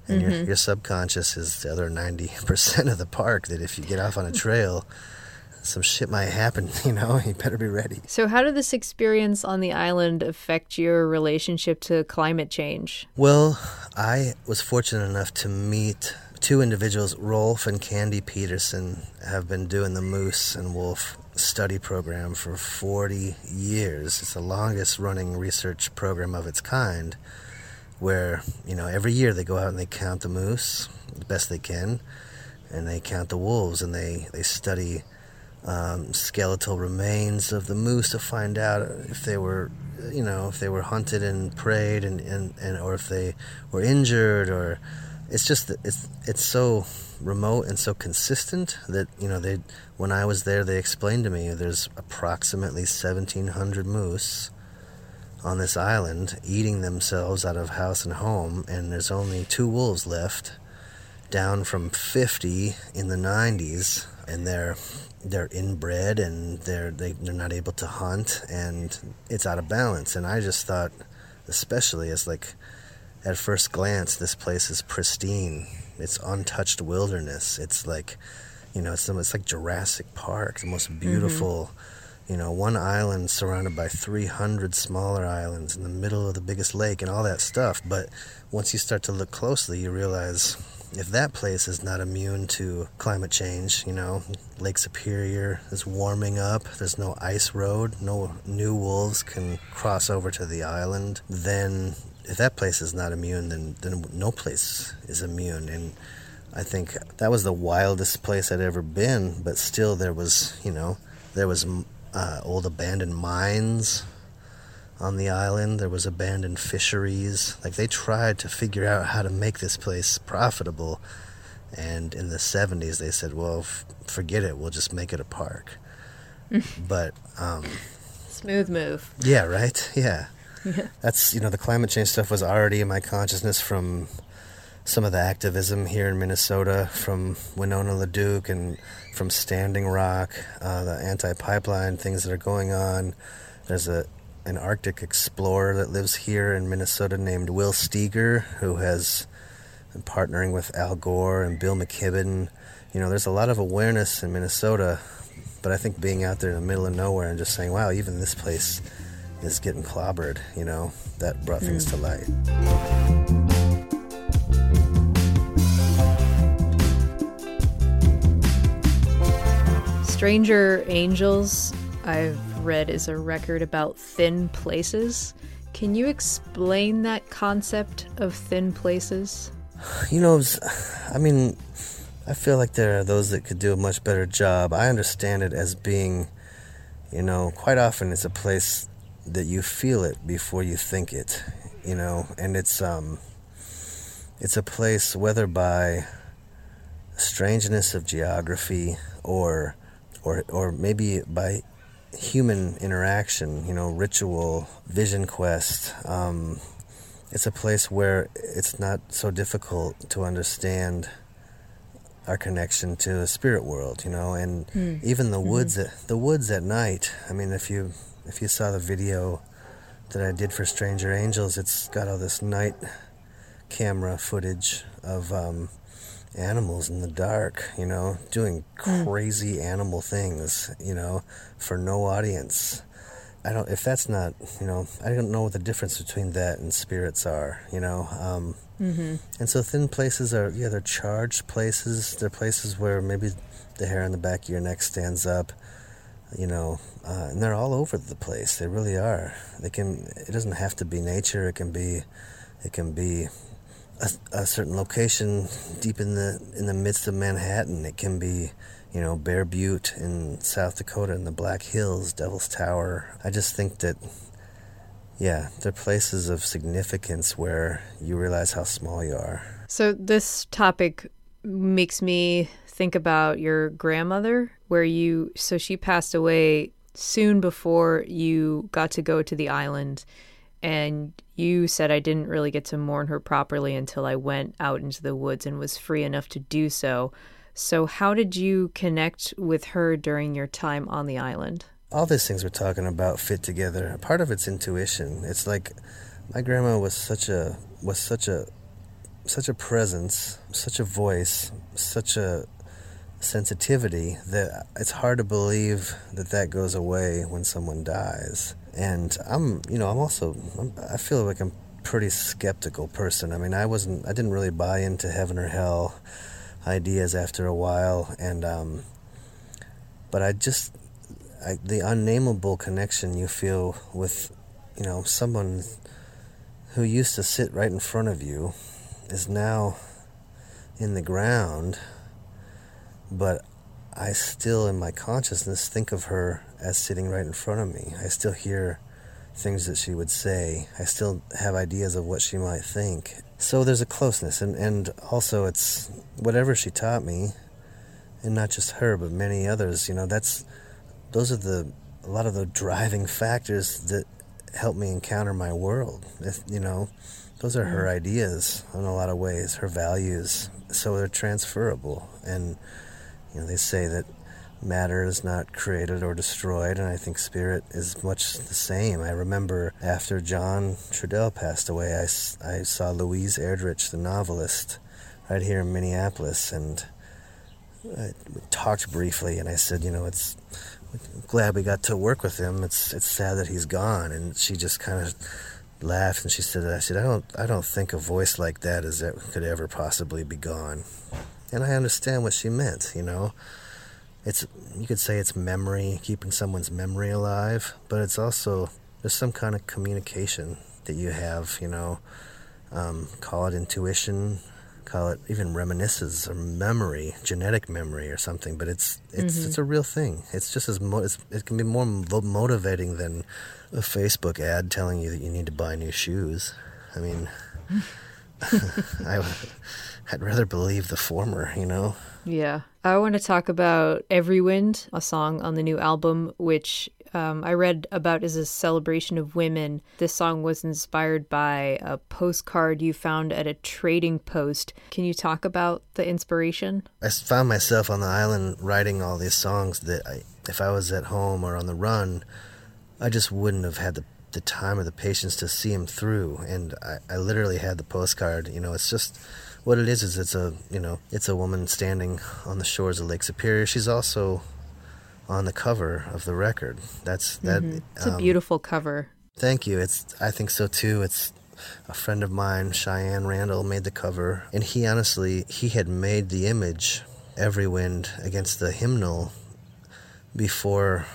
And your mm-hmm. your subconscious is the other ninety percent of the park. That if you get off on a trail, some shit might happen. You know, you better be ready. So, how did this experience on the island affect your relationship to climate change? Well, I was fortunate enough to meet two individuals. Rolf and Candy Peterson have been doing the moose and wolf study program for 40 years. It's the longest running research program of its kind, where, you know, every year they go out and they count the moose the best they can, and they count the wolves and they, they study um, skeletal remains of the moose to find out if they were, you know, if they were hunted and preyed, and, and, and or if they were injured, or it's just it's it's so remote and so consistent that you know they when I was there they explained to me there's approximately 1,700 moose on this island eating themselves out of house and home, and there's only two wolves left, down from 50 in the 90s, and they're they're inbred and they're they, they're not able to hunt, and it's out of balance. And I just thought, especially as like at first glance, this place is pristine. It's untouched wilderness. It's like, you know, it's, it's like Jurassic Park, the most mm-hmm. beautiful you know, one island surrounded by 300 smaller islands in the middle of the biggest lake and all that stuff. But once you start to look closely, you realize if that place is not immune to climate change, you know, Lake Superior is warming up, there's no ice road, no new wolves can cross over to the island, then if that place is not immune, then, then no place is immune. And I think that was the wildest place I'd ever been, but still there was, you know, there was uh, old abandoned mines on the island. There was abandoned fisheries. Like they tried to figure out how to make this place profitable. And in the 70s, they said, "Well, f- forget it. We'll just make it a park." but um, Smooth move. Yeah, right? Yeah. That's, you know, the climate change stuff was already in my consciousness from some of the activism here in Minnesota, from Winona LaDuke and from Standing Rock, uh, the anti pipeline things that are going on. There's a an Arctic explorer that lives here in Minnesota named Will Steger, who has been partnering with Al Gore and Bill McKibben. You know, there's a lot of awareness in Minnesota, but I think being out there in the middle of nowhere and just saying, wow, even this place is getting clobbered, you know, that brought things to light. Stranger Angels, I've read, is a record about thin places. Can you explain that concept of thin places? You know, I mean, I feel like there are those that could do a much better job. I understand it as being, you know, quite often it's a place that you feel it before you think it, you know, and it's um it's a place whether by strangeness of geography or or or maybe by human interaction, you know, ritual, vision quest, um, it's a place where it's not so difficult to understand our connection to the spirit world, you know, and even the woods at the woods at night. I mean, if you if you saw the video that I did for Stranger Angels, it's got all this night camera footage of um, animals in the dark, you know, doing crazy animal things, you know, for no audience. I don't. If that's not, you know, I don't know what the difference between that and spirits are. You know, um, mm-hmm. and so thin places are yeah, they're charged places. They're places where maybe the hair on the back of your neck stands up. You know, uh, and they're all over the place. They really are. They can. It doesn't have to be nature. It can be. It can be a, a certain location deep in the in the midst of Manhattan. It can be, you know, Bear Butte in South Dakota in the Black Hills, Devil's Tower. I just think that, yeah, they're places of significance where you realize how small you are. So, this topic makes me think about your grandmother, where you, so she passed away soon before you got to go to the island. And you said I didn't really get to mourn her properly until I went out into the woods and was free enough to do so. So, how did you connect with her during your time on the island? all these things we're talking about fit together. Part of it's intuition. It's like my grandma was such a was such a such a presence, such a voice, such a sensitivity that it's hard to believe that that goes away when someone dies. And I'm, you know, I'm also I'm, I feel like I'm pretty skeptical person. I mean, I wasn't I didn't really buy into heaven or hell ideas after a while and um but I just I, the unnameable connection you feel with, you know, someone who used to sit right in front of you is now in the ground, but I still, in my consciousness, think of her as sitting right in front of me. I still hear things that she would say. I still have ideas of what she might think. So there's a closeness, and, and also it's whatever she taught me, and not just her, but many others. You know, that's those are the a lot of the driving factors that help me encounter my world. If, you know, those are her mm. ideas in a lot of ways, her values. So they're transferable, and you know they say that matter is not created or destroyed, and I think spirit is much the same. I remember after John Trudell passed away, I, I saw Louise Erdrich, the novelist, right here in Minneapolis, and I talked briefly, and I said, you know, it's glad we got to work with him. It's it's sad that he's gone. And she just kind of laughed and she said, I said, I don't I don't think a voice like that is that could ever possibly be gone. And I understand what she meant. You know, it's you could say it's memory, keeping someone's memory alive, but it's also there's some kind of communication that you have. You know, um, call it intuition, call it even reminiscence or memory, genetic memory or something. But it's it's it's a real thing. It's just as mo- it's, it can be more mo- motivating than a Facebook ad telling you that you need to buy new shoes. I mean, I I'd rather believe the former. You know. Yeah. I want to talk about Every Wind, a song on the new album, which um, I read about as a celebration of women. This song was inspired by a postcard you found at a trading post. Can you talk about the inspiration? I found myself on the island writing all these songs that I, if I was at home or on the run, I just wouldn't have had the, the time or the patience to see them through. And I, I literally had the postcard. You know, it's just what it is. Is it's a you know it's a woman standing on the shores of Lake Superior. She's also on the cover of the record. That's that. It's a um, beautiful cover. Thank you. It's I think so too. It's a friend of mine, Cheyenne Randall, made the cover, and he honestly he had made the image "Every Wind" against the hymnal before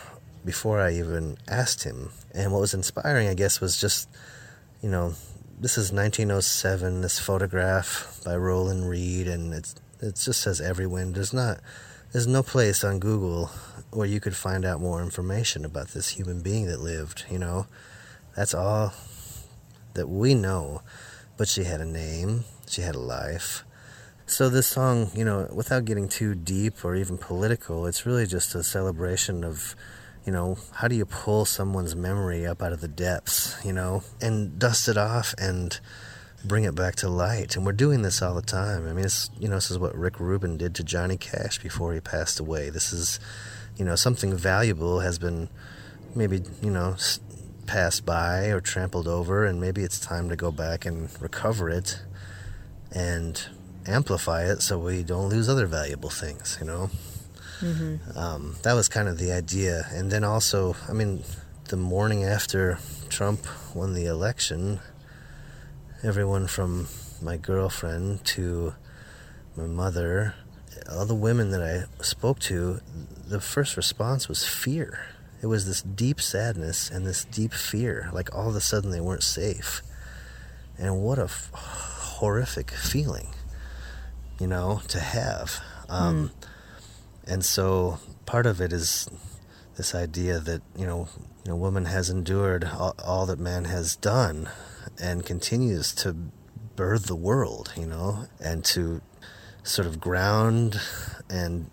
before I even asked him. And what was inspiring, I guess, was just you know this is 1907. This photograph by Roland Reed, and it's it just says "Every Wind." There's not there's no place on Google where you could find out more information about this human being that lived. You know, that's all that we know. But she had a name, she had a life. So, this song, you know, without getting too deep or even political, it's really just a celebration of, you know, how do you pull someone's memory up out of the depths, you know, and dust it off and bring it back to light. And we're doing this all the time. I mean, it's, you know, this is what Rick Rubin did to Johnny Cash before he passed away. This is, you know, something valuable has been maybe, you know, passed by or trampled over, and maybe it's time to go back and recover it and amplify it so we don't lose other valuable things, you know? Um, that was kind of the idea. And then also, I mean, the morning after Trump won the election, everyone from my girlfriend to my mother, all the women that I spoke to, the first response was fear. It was this deep sadness and this deep fear. Like all of a sudden they weren't safe. And what a f- horrific feeling, you know, to have. Um, And so part of it is this idea that, you know, you know, woman has endured all, all that man has done and continues to birth the world, you know, and to sort of ground and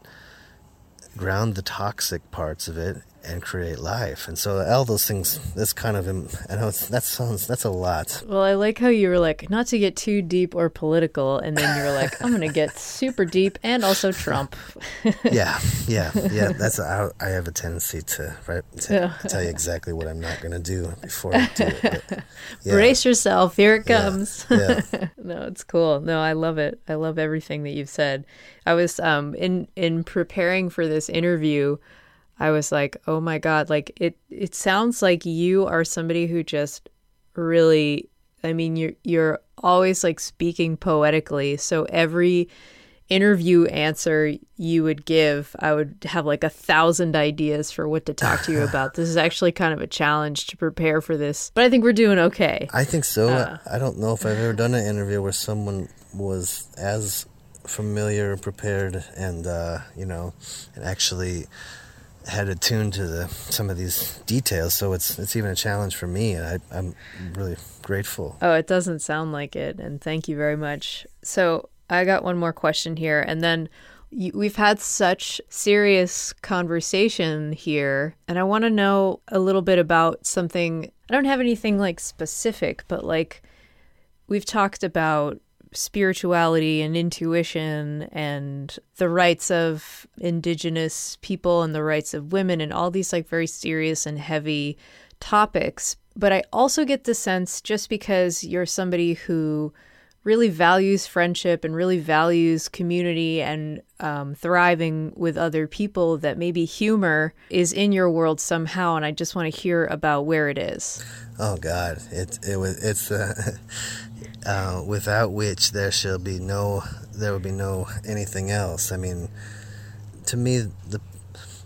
ground the toxic parts of it and create life. And so all those things, that's kind of, I know that sounds, that's a lot. Well, I like how you were like, not to get too deep or political, and then you were like, I'm going to get super deep and also Trump. yeah, yeah, yeah. That's I, I have a tendency to right to tell you exactly what I'm not going to do before I do it. But, yeah, Brace yourself. Here it yeah, comes. Yeah, no, it's cool. No, I love it. I love everything that you've said. I was um in in preparing for this interview, I was like, "Oh my god, like it it sounds like you are somebody who just really I mean, you're you're always like speaking poetically. So every interview answer you would give, I would have like a thousand ideas for what to talk to you about. this is actually kind of a challenge to prepare for this, but I think we're doing okay. I think so. I don't know if I've ever done an interview where someone was as familiar, prepared, and uh, you know, and actually had attuned to the some of these details. So it's it's even a challenge for me, and I, I'm really grateful. Oh, it doesn't sound like it. And thank you very much. So, I got one more question here. And then we've had such serious conversation here. And I want to know a little bit about something. I don't have anything like specific, but like we've talked about spirituality and intuition and the rights of indigenous people and the rights of women and all these like very serious and heavy topics. But I also get the sense just because you're somebody who really values friendship and really values community and um, thriving with other people that maybe humor is in your world somehow and i just want to hear about where it is Oh God, it it was it's uh, uh, without which there shall be no there will be no anything else. I mean, to me, the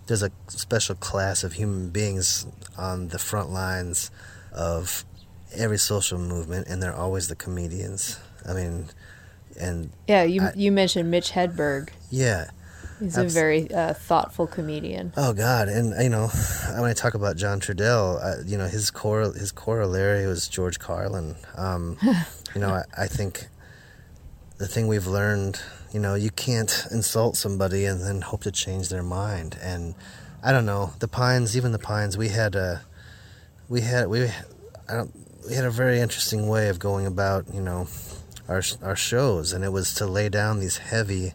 there's a special class of human beings on the front lines of every social movement, and they're always the comedians. I mean, and yeah you, I- you mentioned mitch hedberg yeah, he's a very uh, thoughtful comedian Oh God, and you know, when I talk about John Trudell, uh, you know, his core his corollary was George Carlin. Um, you know, I, I think the thing we've learned, you know, you can't insult somebody and then hope to change their mind, and I don't know the Pines. Even the Pines, we had a we had we I don't we had a very interesting way of going about you know our our shows, and it was to lay down these heavy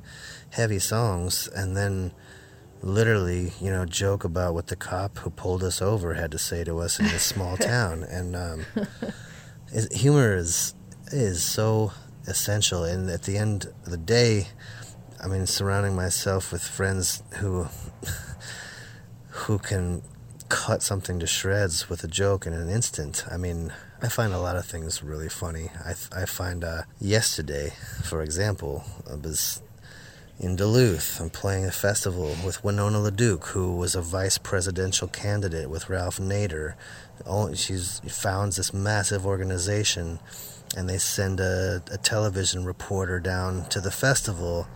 heavy songs and then literally, you know, joke about what the cop who pulled us over had to say to us in this small town. And um, humor is is so essential. And at the end of the day, I mean, surrounding myself with friends who who can cut something to shreds with a joke in an instant. I mean, I find a lot of things really funny. I, I find uh, yesterday, for example, I was in Duluth. I'm playing a festival with Winona LaDuke, who was a vice presidential candidate with Ralph Nader. She founds this massive organization, and they send a, a television reporter down to the festival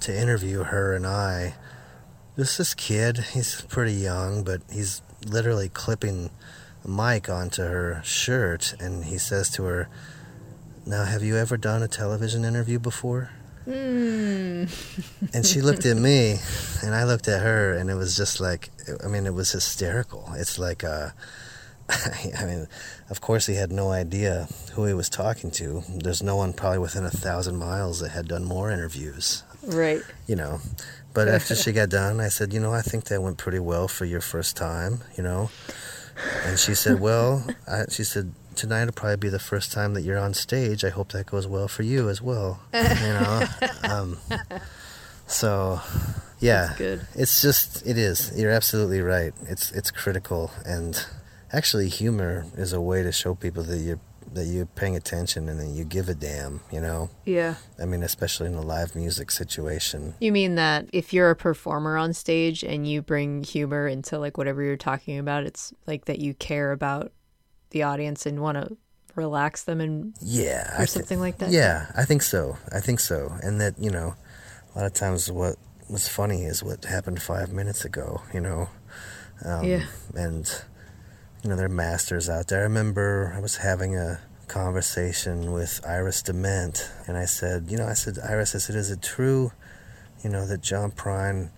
to interview her and I. This this kid, he's pretty young, but he's literally clipping mic onto her shirt, and he says to her, "Now, have you ever done a television interview before?" Mm. and she looked at me, and I looked at her, and it was just like, I mean, it was hysterical. It's like, uh, I mean, of course, he had no idea who he was talking to. There's no one probably within a thousand miles that had done more interviews. Right. You know, but after she got done, I said, you know, I think that went pretty well for your first time, you know. And she said, well, I, she said, tonight will probably be the first time that you're on stage. I hope that goes well for you as well. you know, um, so yeah, good. it's just it is. You're absolutely right. It's it's critical, and actually, humor is a way to show people that you're that you're paying attention and that you give a damn. You know. Yeah. I mean, especially in a live music situation. You mean that if you're a performer on stage and you bring humor into like whatever you're talking about, it's like that you care about the audience and want to relax them and yeah or th- something like that yeah i think so i think so and that you know a lot of times what was funny is what happened five minutes ago you know um, Yeah. and you know there are masters out there i remember i was having a conversation with iris dement and i said you know i said iris i said is it true you know that john prine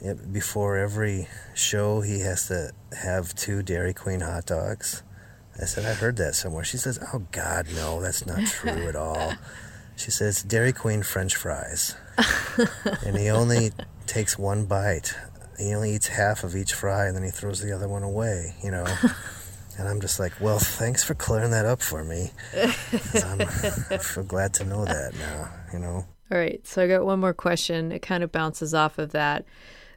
it, before every show he has to have two dairy queen hot dogs I said, I heard that somewhere. She says, Oh, God, no, that's not true at all. She says, Dairy Queen French fries. and he only takes one bite. He only eats half of each fry and then he throws the other one away, you know? And I'm just like, Well, thanks for clearing that up for me. I'm, I feel glad to know that now, you know? all right so i got one more question it kind of bounces off of that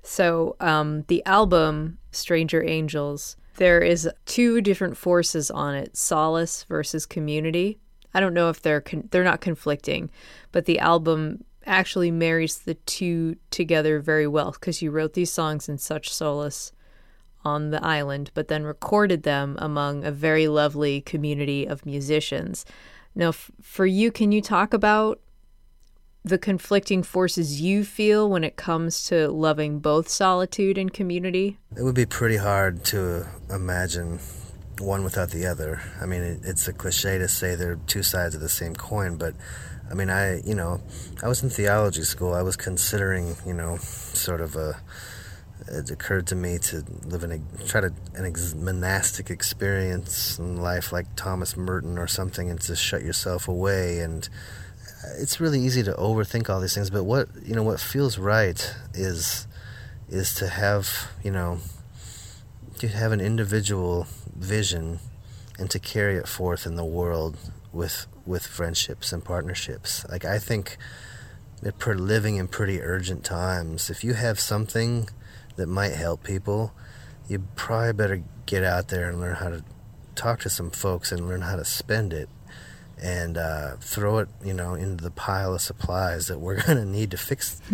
so um, the album stranger angels there is two different forces on it solace versus community i don't know if they're con- they're not conflicting but the album actually marries the two together very well because you wrote these songs in such solace on the island, but then recorded them among a very lovely community of musicians. Now, f- for you, can you talk about the conflicting forces you feel when it comes to loving both solitude and community? It would be pretty hard to imagine one without the other. I mean, it, it's a cliche to say they're two sides of the same coin, but I mean, I, you know, I was in theology school. I was considering, you know, sort of a. It occurred to me to live in a try to an ex, monastic experience in life like Thomas Merton or something, and to shut yourself away. And it's really easy to overthink all these things. But what you know, what feels right is is to have you know to have an individual vision and to carry it forth in the world with with friendships and partnerships. Like I think that per living in pretty urgent times, if you have something that might help people, you probably better get out there and learn how to talk to some folks and learn how to spend it and uh, throw it, you know, into the pile of supplies that we're gonna need to fix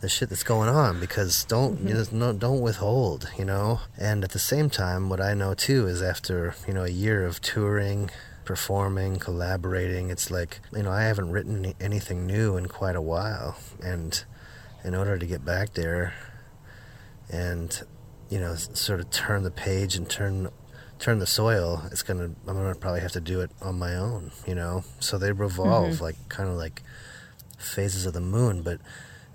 the shit that's going on. Because don't you know, no, don't withhold, you know. And at the same time, what I know too is after you know a year of touring, performing, collaborating, it's like you know I haven't written anything new in quite a while, and in order to get back there, and you know sort of turn the page and turn turn the soil it's gonna i'm gonna probably have to do it on my own you know? So they revolve mm-hmm. like kind of like phases of the moon. But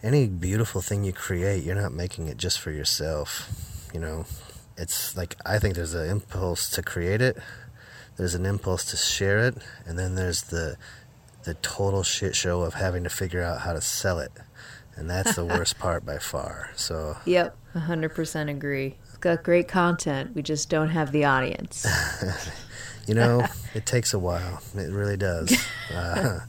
any beautiful thing you create you're not making it just for yourself you know, it's like I think there's an impulse to create it, there's an impulse to share it, and then there's the the total shit show of having to figure out how to sell it, and that's the worst part by far. So Yep, 100% agree. It's got great content. We just don't have the audience. you know, it takes a while. It really does. Uh,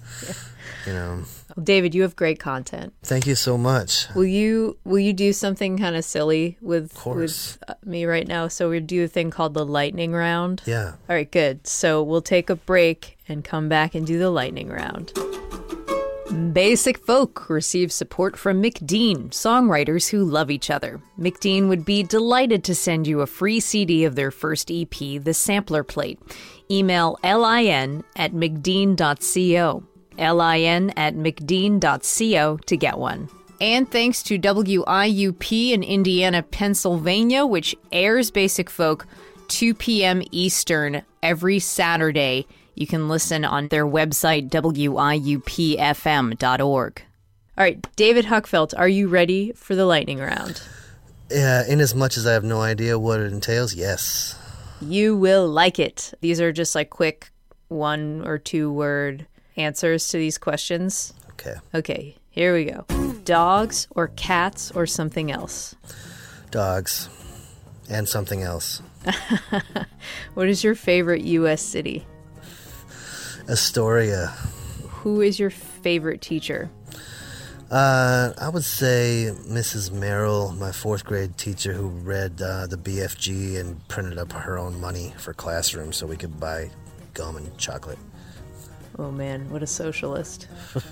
you know, Well, David, you have great content. thank you so much. Will you will you do something kind of silly with with uh, me right now? So we do a thing called the lightning round. Yeah. All right, good. So we'll take a break and come back and do the lightning round. Basic Folk receives support from McDean, songwriters who love each other. McDean would be delighted to send you a free CD of their first EP, The Sampler Plate. Email lin at mcdean.co. lin at mcdean.co to get one. And thanks to WIUP in Indiana, Pennsylvania, which airs Basic Folk 2 p.m. Eastern every Saturday. You can listen on their website, wiupfm.org. All right, David Huckfelt, are you ready for the lightning round? Yeah, in as much as I have no idea what it entails, yes. You will like it. These are just like quick one or two word answers to these questions. Okay. Okay, here we go. Dogs or cats or something else? Dogs. And something else. What is your favorite U.S. city? Astoria. Who is your favorite teacher? Uh, I would say Mrs. Merrill, my fourth grade teacher who read uh, the BFG and printed up her own money for classroom so we could buy gum and chocolate. Oh man, what a socialist.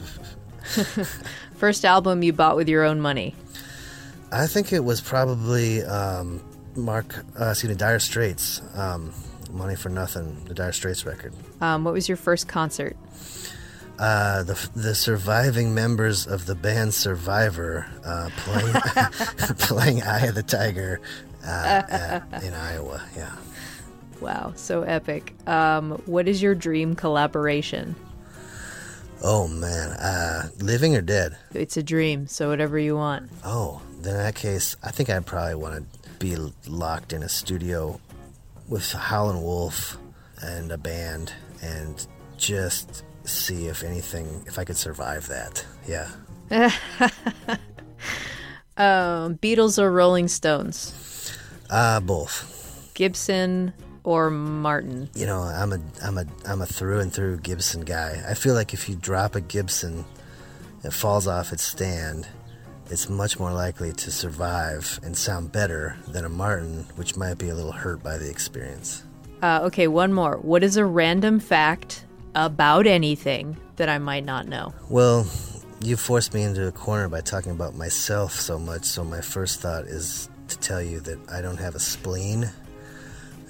First album you bought with your own money. I think it was probably um, Mark, uh, excuse me, Dire Straits. Um, Money for Nothing, the Dire Straits record. Um, what was your first concert? Uh, the the surviving members of the band Survivor uh, playing playing Eye of the Tiger uh, at, in Iowa. Yeah. Wow, so epic. Um, what is your dream collaboration? Oh man, uh, living or dead? It's a dream, so whatever you want. Oh, then in that case, I think I'd probably want to be locked in a studio with Howlin' Wolf and a band and just see if anything, if I could survive that. Yeah. Um, Beatles or Rolling Stones? Uh, both. Gibson or Martin? You know, I'm a, I'm a, I'm a through and through Gibson guy. I feel like if you drop a Gibson, it falls off its stand. It's much more likely to survive and sound better than a Martin, which might be a little hurt by the experience. Uh, okay, one more. What is a random fact about anything that I might not know? Well, you forced me into a corner by talking about myself so much, so my first thought is to tell you that I don't have a spleen,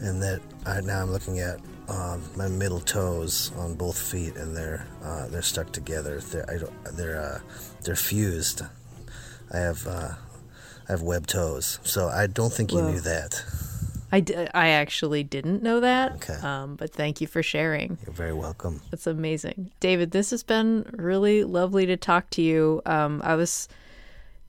and that I, now I'm looking at um, my middle toes on both feet, and they're uh, they're stuck together. They're I don't, they're uh, they're fused. I have uh, I have web toes, so I don't think you Whoa. knew that. I, d- I actually didn't know that. Okay. Um, but thank you for sharing. You're very welcome. That's amazing. David, this has been really lovely to talk to you. Um, I was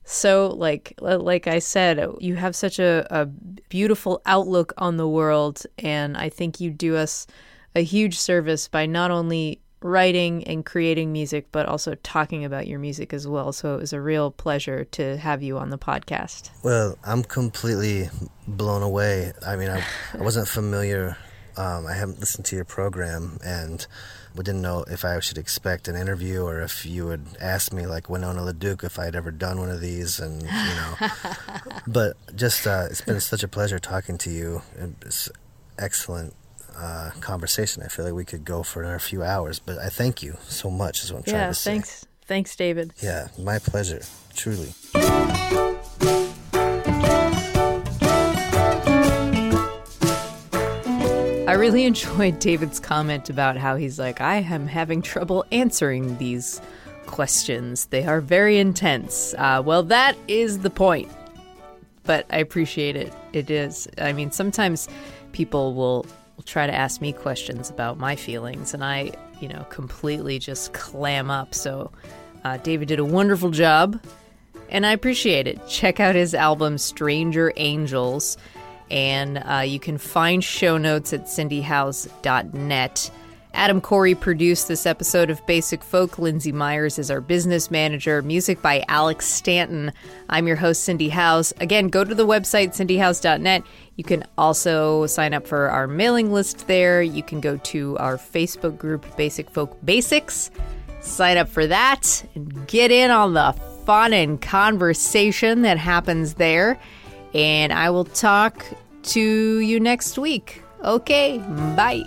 so like like I said, you have such a, a beautiful outlook on the world, and I think you do us a huge service by not only writing and creating music, but also talking about your music as well. So it was a real pleasure to have you on the podcast. Well, I'm completely blown away. I mean, I, I wasn't familiar. Um, I haven't listened to your program, and we didn't know if I should expect an interview or if you would ask me, like Winona LaDuke, if I had ever done one of these, and you know. but just, uh, it's been such a pleasure talking to you. It's excellent uh, conversation. I feel like we could go for another few hours, but I thank you so much. Is what I'm trying Yeah, to say. Yeah, thanks. Thanks, David. Yeah, my pleasure. Truly. Really enjoyed David's comment about how he's like, I am having trouble answering these questions. They are very intense. Uh, well, that is the point. But I appreciate it. It is. I mean, sometimes people will, will try to ask me questions about my feelings, and I, you know, completely just clam up. So uh, David did a wonderful job. and I appreciate it. Check out his album Stranger Angels, and uh, you can find show notes at cindyhowes.net. Adam Corey produced this episode of Basic Folk. Lindsay Myers is our business manager. Music by Alex Stanton. I'm your host, Cindy Howes. Again, go to the website, cindyhowes.net. You can also sign up for our mailing list there. You can go to our Facebook group, Basic Folk Basics. Sign up for that and get in on the fun and conversation that happens there. And I will talk to you next week. Okay, bye.